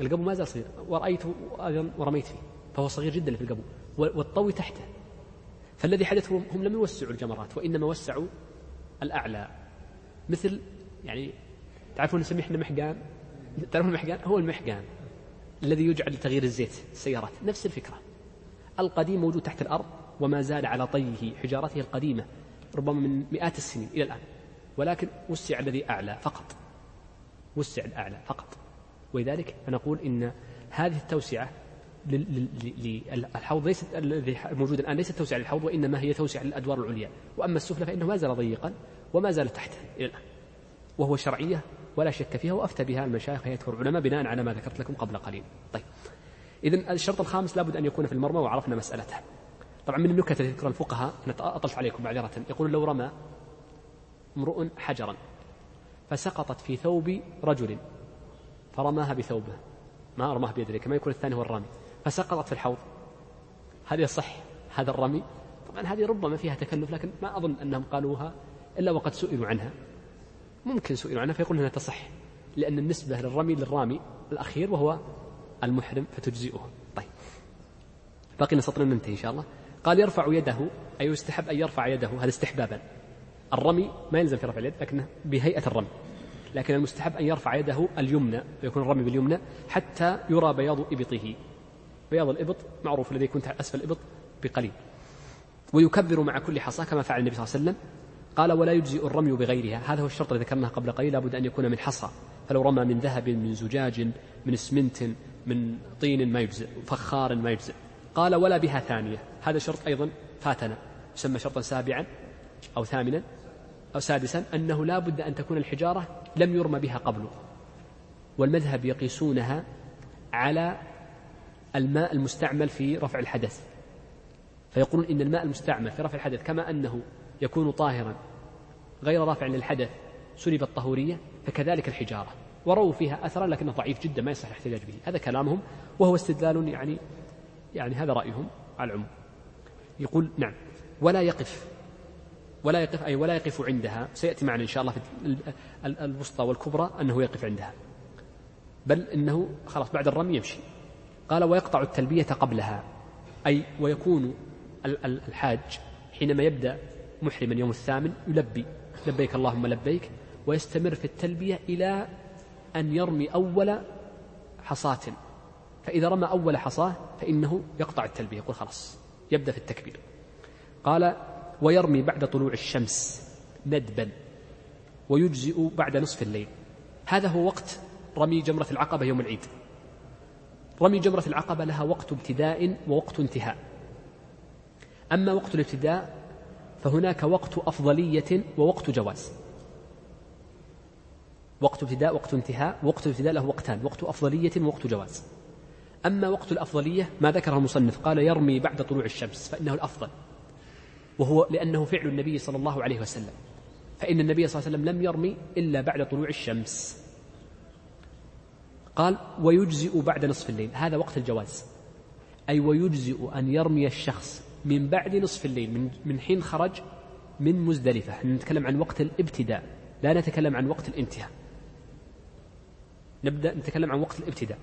القبو ما زال صغير. ورأيته ورميت فيه. فهو صغير جدا في القبو. والطوي تحته. فالذي حدث هم لم يوسعوا الجمرات وإنما وسعوا الأعلى. مثل يعني تعرفون نسميه إحنا محقان؟ تعرفون المحقان؟ هو المحقان الذي يجعل لتغيير الزيت السيارات. نفس الفكرة. القديم موجود تحت الأرض وما زال على طيه حجارته القديمة ربما من مئات السنين إلى الآن. ولكن وسع الذي أعلى فقط. وسع الأعلى فقط. ولذلك فنقول إن هذه التوسعة للحوض ليست الذي موجود الآن ليست توسعة للحوض وإنما هي توسعة للأدوار العليا. وأما السفلى فإنه ما زال ضيقا وما زال تحته إلى الآن. وهو شرعية ولا شك فيها وأفتى بها المشايخ هيئة العلماء بناء على ما ذكرت لكم قبل قليل. طيب. إذن الشرط الخامس لابد أن يكون في المرمى وعرفنا مسألته. طبعا من النكت التي ذكر الفقهاء أنا أطلت عليكم معذرة يقول لو رمى امرؤ حجرا فسقطت في ثوب رجل فرماها بثوبه ما رماها بيده كما يكون الثاني هو الرامي فسقطت في الحوض. هل يصح هذا الرمي؟ طبعا هذه ربما فيها تكلف لكن ما أظن أنهم قالوها إلا وقد سئلوا عنها. ممكن سئلوا عنها فيقولون أنها تصح لأن النسبة للرمي للرامي الأخير وهو المحرم فتجزئه. طيب. باقي سطر ننتهي إن شاء الله. قال يرفع يده أي يستحب أن يرفع يده هذا استحبابا. الرمي ما يلزم في رفع اليد لكنه بهيئة الرمي. لكن المستحب أن يرفع يده اليمنى ويكون الرمي باليمنى حتى يرى بياض إبطه. بياض الإبط معروف الذي يكون أسفل الإبط بقليل. ويكبر مع كل حصى كما فعل النبي صلى الله عليه وسلم. قال ولا يجزئ الرمي بغيرها. هذا هو الشرط الذي ذكرناه قبل قليل. لابد أن يكون من حصى. فلو رمى من ذهب من زجاج من اسمنت من طين ما يجزئ فخار ما يجزئ. قال ولا بها ثانية. هذا شرط أيضا فاتنا. يسمى شرطا سابعا أو ثامنا أو سادسا أنه لا بد أن تكون الحجارة لم يرمى بها قبل والمذهب يقيسونها على الماء المستعمل في رفع الحدث. فيقولون إن الماء المستعمل في رفع الحدث كما أنه يكون طاهرا غير رافع للحدث سلب الطهورية فكذلك الحجارة. ورووا فيها أثرا لكنه ضعيف جدا ما يصح الاحتجاج به. هذا كلامهم وهو استدلال يعني يعني هذا رأيهم على العموم. يقول نعم ولا يقف ولا يقف أي ولا يقف عندها. سيأتي معنا إن شاء الله في الوسطى والكبرى أنه يقف عندها. بل إنه خلاص بعد الرمي يمشي. قال ويقطع التلبية قبلها أي ويكون الحاج حينما يبدأ محرما يوم الثامن يلبي لبيك اللهم لبيك ويستمر في التلبية إلى أن يرمي أول حصاة. فإذا رمى أول حصاة فإنه يقطع التلبية يقول خلاص يبدأ في التكبير. قال ويرمي بعد طلوع الشمس ندبا ويجزئ بعد نصف الليل. هذا هو وقت رمي جمرة العقبة يوم العيد. رمي جمرة العقبة لها وقت ابتداء ووقت انتهاء. أما وقت الابتداء فهناك وقت أفضلية ووقت جواز. وقت ابتداء وقت انتهاء وقت الابتداء له وقتان وقت أفضلية ووقت جواز. أما وقت الأفضلية ما ذكره المصنف قال يرمي بعد طلوع الشمس فإنه الأفضل. وهو لأنه فعل النبي صلى الله عليه وسلم. فإن النبي صلى الله عليه وسلم لم يرمي إلا بعد طلوع الشمس. قال ويجزئ بعد نصف الليل. هذا وقت الجواز. أي ويجزئ أن يرمي الشخص من بعد نصف الليل من, من حين خرج من مزدلفة. نتكلم عن وقت الابتداء لا نتكلم عن وقت الانتهاء. نبدأ نتكلم عن وقت الابتداء.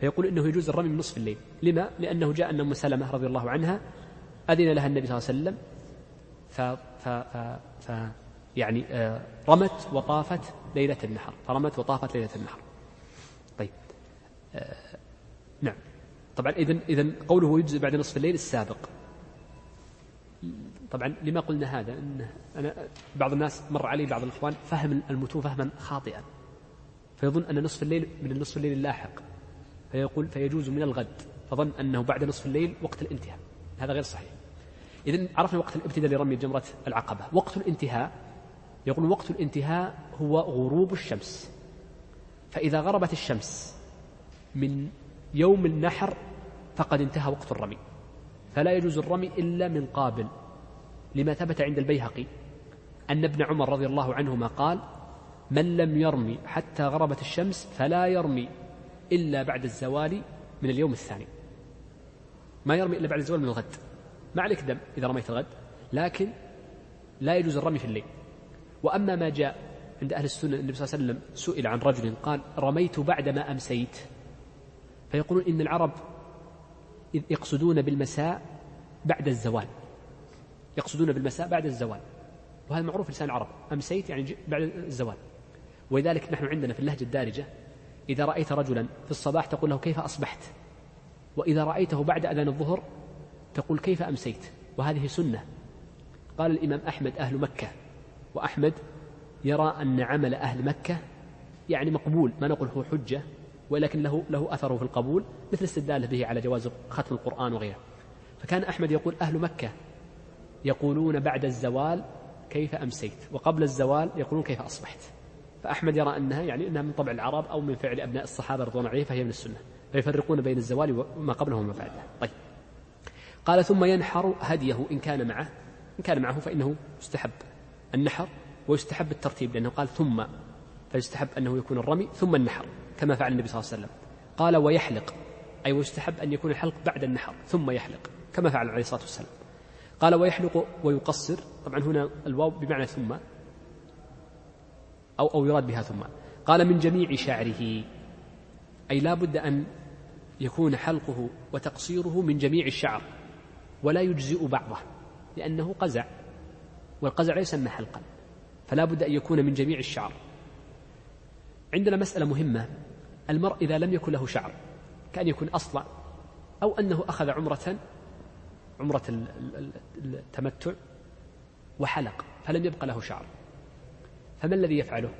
فيقول إنه يجوز الرمي من نصف الليل. لما؟ لأنه جاء أن أم سلمة رضي الله عنها أذن لها النبي صلى الله عليه وسلم ف, ف, ف, ف يعني آه رمت وطافت ليلة النحر. فرمت وطافت ليلة النحر. نعم. طبعا إذن إذن قوله يجزي بعد نصف الليل السابق. طبعا لما قلنا هذا إن أنا بعض الناس مر علي بعض الإخوان فهم المتون فهما خاطئا. فيظن أن نصف الليل من النصف الليل اللاحق. فيقول فيجوز من الغد. فظن أنه بعد نصف الليل وقت الانتهاء. هذا غير صحيح. إذن عرفنا وقت الابتداء لرمي جمرة العقبة. وقت الانتهاء يقول وقت الانتهاء هو غروب الشمس. فإذا غربت الشمس من يوم النحر فقد انتهى وقت الرمي. فلا يجوز الرمي إلا من قابل لما ثبت عند البيهقي. أن ابن عمر رضي الله عنهما قال من لم يرمي حتى غربت الشمس فلا يرمي إلا بعد الزوال من اليوم الثاني. ما يرمي إلا بعد الزوال من الغد. ما عليك دم إذا رميت الغد لكن لا يجوز الرمي في الليل. وأما ما جاء عند أهل السنة النبي صلى الله عليه وسلم سئل عن رجل قال رميت بعدما أمسيت. فيقولون إن العرب يقصدون بالمساء بعد الزوال. يقصدون بالمساء بعد الزوال. وهذا معروف لسان العرب. أمسيت يعني بعد الزوال. ولذلك نحن عندنا في اللهجة الدارجة إذا رأيت رجلا في الصباح تقول له كيف أصبحت؟ وإذا رأيته بعد أذان الظهر تقول كيف أمسيت؟ وهذه سنة. قال الإمام أحمد أهل مكة. وأحمد يرى أن عمل أهل مكة يعني مقبول. ما نقول هو حجة ولكن له له أثره في القبول مثل استدلاله به على جواز ختم القرآن وغيره. فكان أحمد يقول أهل مكة يقولون بعد الزوال كيف أمسيت وقبل الزوال يقولون كيف أصبحت. فأحمد يرى أنها يعني أنها من طبع العرب أو من فعل أبناء الصحابة رضوان عليهم فهي من السنة. فيفرقون بين الزوال وما قبله وما بعده. طيب. قال ثم ينحر هديه إن كان معه إن كان معه فإنه يستحب النحر ويستحب الترتيب لأنه قال ثم فيستحب أنه يكون الرمي ثم النحر. كما فعل النبي صلى الله عليه وسلم. قال ويحلق أي ويستحب أن يكون الحلق بعد النحر ثم يحلق كما فعل عليه الصلاة والسلام. قال ويحلق ويقصر طبعا هنا الواو بمعنى ثم أو أو يراد بها ثم. قال من جميع شعره أي لا بد أن يكون حلقه وتقصيره من جميع الشعر ولا يجزئ بعضه لأنه قزع والقزع لا يسمى حلقا فلا بد أن يكون من جميع الشعر. عندنا مسألة مهمة المرء إذا لم يكن له شعر كأن يكون أصلع أو أنه أخذ عمرة عمرة التمتع وحلق فلم يبق له شعر. فما الذي يفعله؟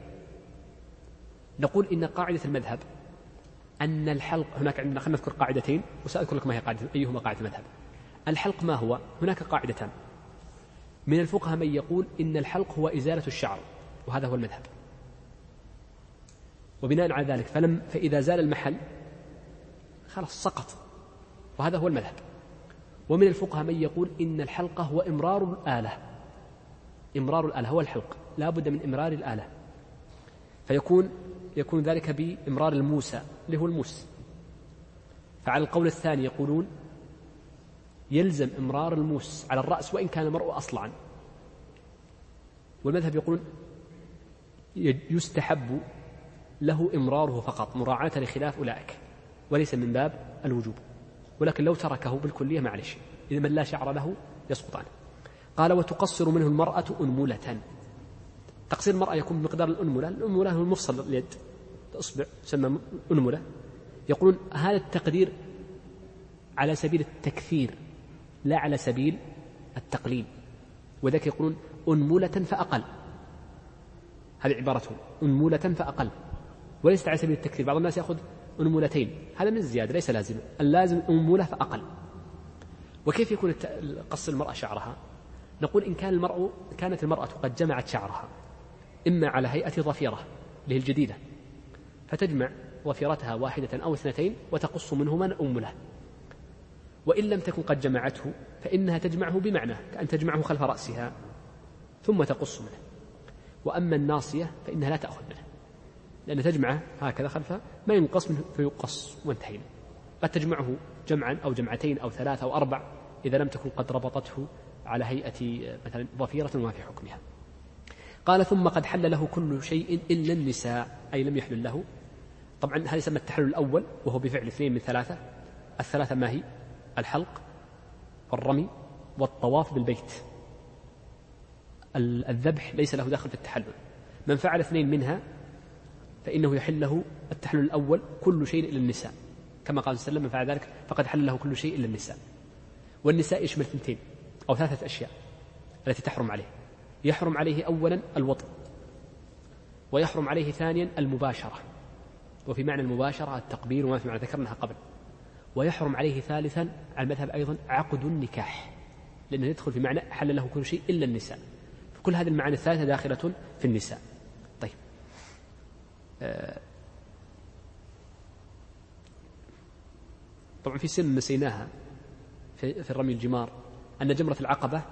نقول إن قاعدة المذهب أن الحلق هناك عندنا خلينا نذكر قاعدتين وسأذكر لك ما هي قاعدة أيهما قاعدة المذهب. الحلق ما هو؟ هناك قاعدتان. من الفقهاء من يقول إن الحلق هو إزالة الشعر وهذا هو المذهب. وبناء على ذلك فلم فإذا زال المحل خلاص سقط. وهذا هو المذهب. ومن الفقهاء من يقول إن الحلقة هو إمرار الآلة. إمرار الآلة هو الحلق. لا بد من إمرار الآلة. فيكون يكون ذلك بإمرار الموسى اللي هو الموس فعلى القول الثاني يقولون يلزم إمرار الموس على الرأس وإن كان المرء أصلعا. والمذهب يقولون يستحب له إمراره فقط مراعاة لخلاف أولئك وليس من باب الوجوب. ولكن لو تركه بالكلية معلش إذا من لا شعر له يسقط عنه قال وتقصر منه المرأة أنملة. تقصير المرأة يكون بمقدار الأنملة الأنملة هو المفصل اليد. الإصبع تسمى أنملة. يقولون هذا التقدير على سبيل التكثير لا على سبيل التقليل. وذلك يقولون أنملة فأقل. هذه عبارتهم أنملة فأقل. وليست على سبيل التكثير بعض الناس يأخذ أنملتين. هذا من الزيادة ليس لازما اللازم أنملة فأقل. وكيف يكون قص المرأة شعرها؟ نقول إن كان المرء كانت المرأة قد جمعت شعرها إما على هيئة ظفيرة اللي هي الجديدة فتجمع ظفيرتها واحدة أو اثنتين وتقص منهما أمله وإن لم تكن قد جمعته فإنها تجمعه بمعنى كأن تجمعه خلف رأسها ثم تقص منه. وأما الناصية فإنها لا تأخذ منه. لأن تجمعه هكذا خلفها ما ينقص منه فيقص وانتهينا قد تجمعه جمعا أو جمعتين أو ثلاثة أو أربع إذا لم تكن قد ربطته على هيئة مثلا ظفيرة وما في حكمها. قال ثم قد حل له كل شيء إلا النساء. أي لم يحلل له. طبعا هذا يسمى التحلل الأول وهو بفعل اثنين من ثلاثة. الثلاثة ما هي؟ الحلق والرمي والطواف بالبيت. الذبح ليس له دخل في التحلل. من فعل اثنين منها فإنه يحل له التحلل الأول كل شيء إلا النساء. كما قال صلى الله عليه وسلم من فعل ذلك فقد حل له كل شيء إلا النساء. والنساء يشمل ثنتين أو ثلاثة أشياء التي تحرم عليه. يحرم عليه أولا الوطء ويحرم عليه ثانيا المباشرة. وفي معنى المباشرة التقبيل وما في معنى ذكرناها قبل. ويحرم عليه ثالثا على المذهب أيضا عقد النكاح لأنه يدخل في معنى حل له كل شيء إلا النساء. فكل هذه المعاني الثلاثة داخلة في النساء. طبعا في سن نسيناها في, في الرمي الجمار أن جمرة العقبة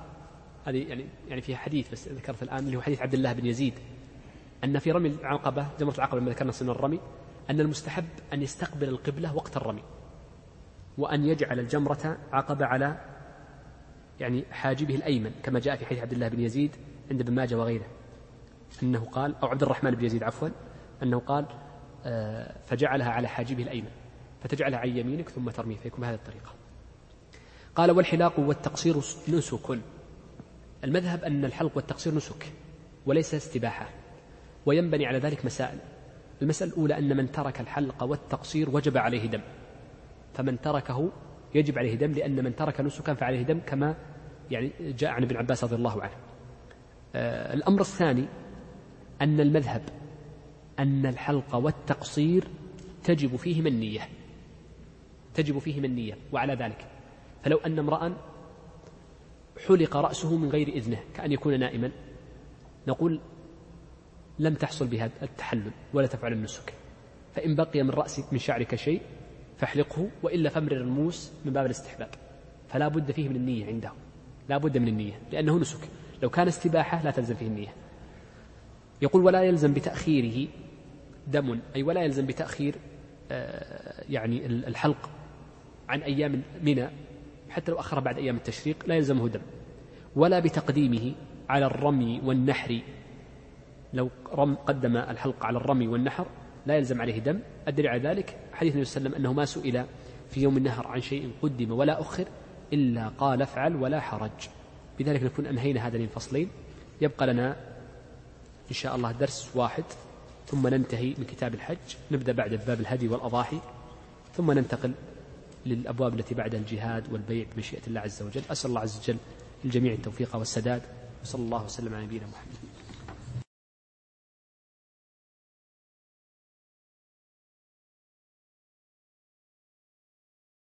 هذه يعني يعني فيها حديث بس ذكرت الآن اللي هو حديث عبد الله بن يزيد أن في رمي العقبة جمرة العقبة لما ذكرنا سن الرمي أن المستحب أن يستقبل القبلة وقت الرمي وأن يجعل الجمرة عقبة على يعني حاجبه الأيمن كما جاء في حديث عبد الله بن يزيد عند ابن ماجه وغيره أنه قال أو عبد الرحمن بن يزيد عفوا أنه قال آه، فجعلها على حاجبه الأيمن فتجعلها عن يمينك ثم ترميه فيكون بهذه الطريقة. قال والحلاق والتقصير نسك. المذهب أن الحلق والتقصير نسك وليس استباحة وينبني على ذلك مسائل. المسألة الأولى أن من ترك الحلق والتقصير وجب عليه دم. فمن تركه يجب عليه دم لأن من ترك نسكا فعليه دم كما يعني جاء عن ابن عباس رضي الله عنه. آه الأمر الثاني أن المذهب أن الحلق والتقصير تجب فيهما النية تجب فيهما النية وعلى ذلك فلو أن امرأ حلق رأسه من غير إذنه كأن يكون نائما نقول لم تحصل بها التحلل ولا تفعل النسك. فإن بقي من رأسك من شعرك شيء فاحلقه وإلا فامرر الموس من باب الاستحباب فلا بد فيه من النية عنده. لا بد من النية لأنه نسك. لو كان استباحة لا تلزم فيه النية. يقول ولا يلزم بتأخيره دم أي ولا يلزم بتأخير آه، يعني الحلق عن أيام منى حتى لو أخر بعد أيام التشريق لا يلزمه دم. ولا بتقديمه على الرمي والنحر. لو رم قدم الحلق على الرمي والنحر لا يلزم عليه دم. الدليل على ذلك؟ حديث النبي صلى الله عليه وسلم أنه ما سئل في يوم النهر عن شيء قدم ولا أخر إلا قال افعل ولا حرج. بذلك نكون أنهينا هذين الفصلين. يبقى لنا إن شاء الله درس واحد. ثم ننتهي من كتاب الحج. نبدأ بعد باب الهدي والأضاحي ثم ننتقل للأبواب التي بعد الجهاد والبيع بمشيئة الله عز وجل. أسأل الله عز وجل للجميع التوفيق والسداد وصلى الله وسلم على نبينا محمد.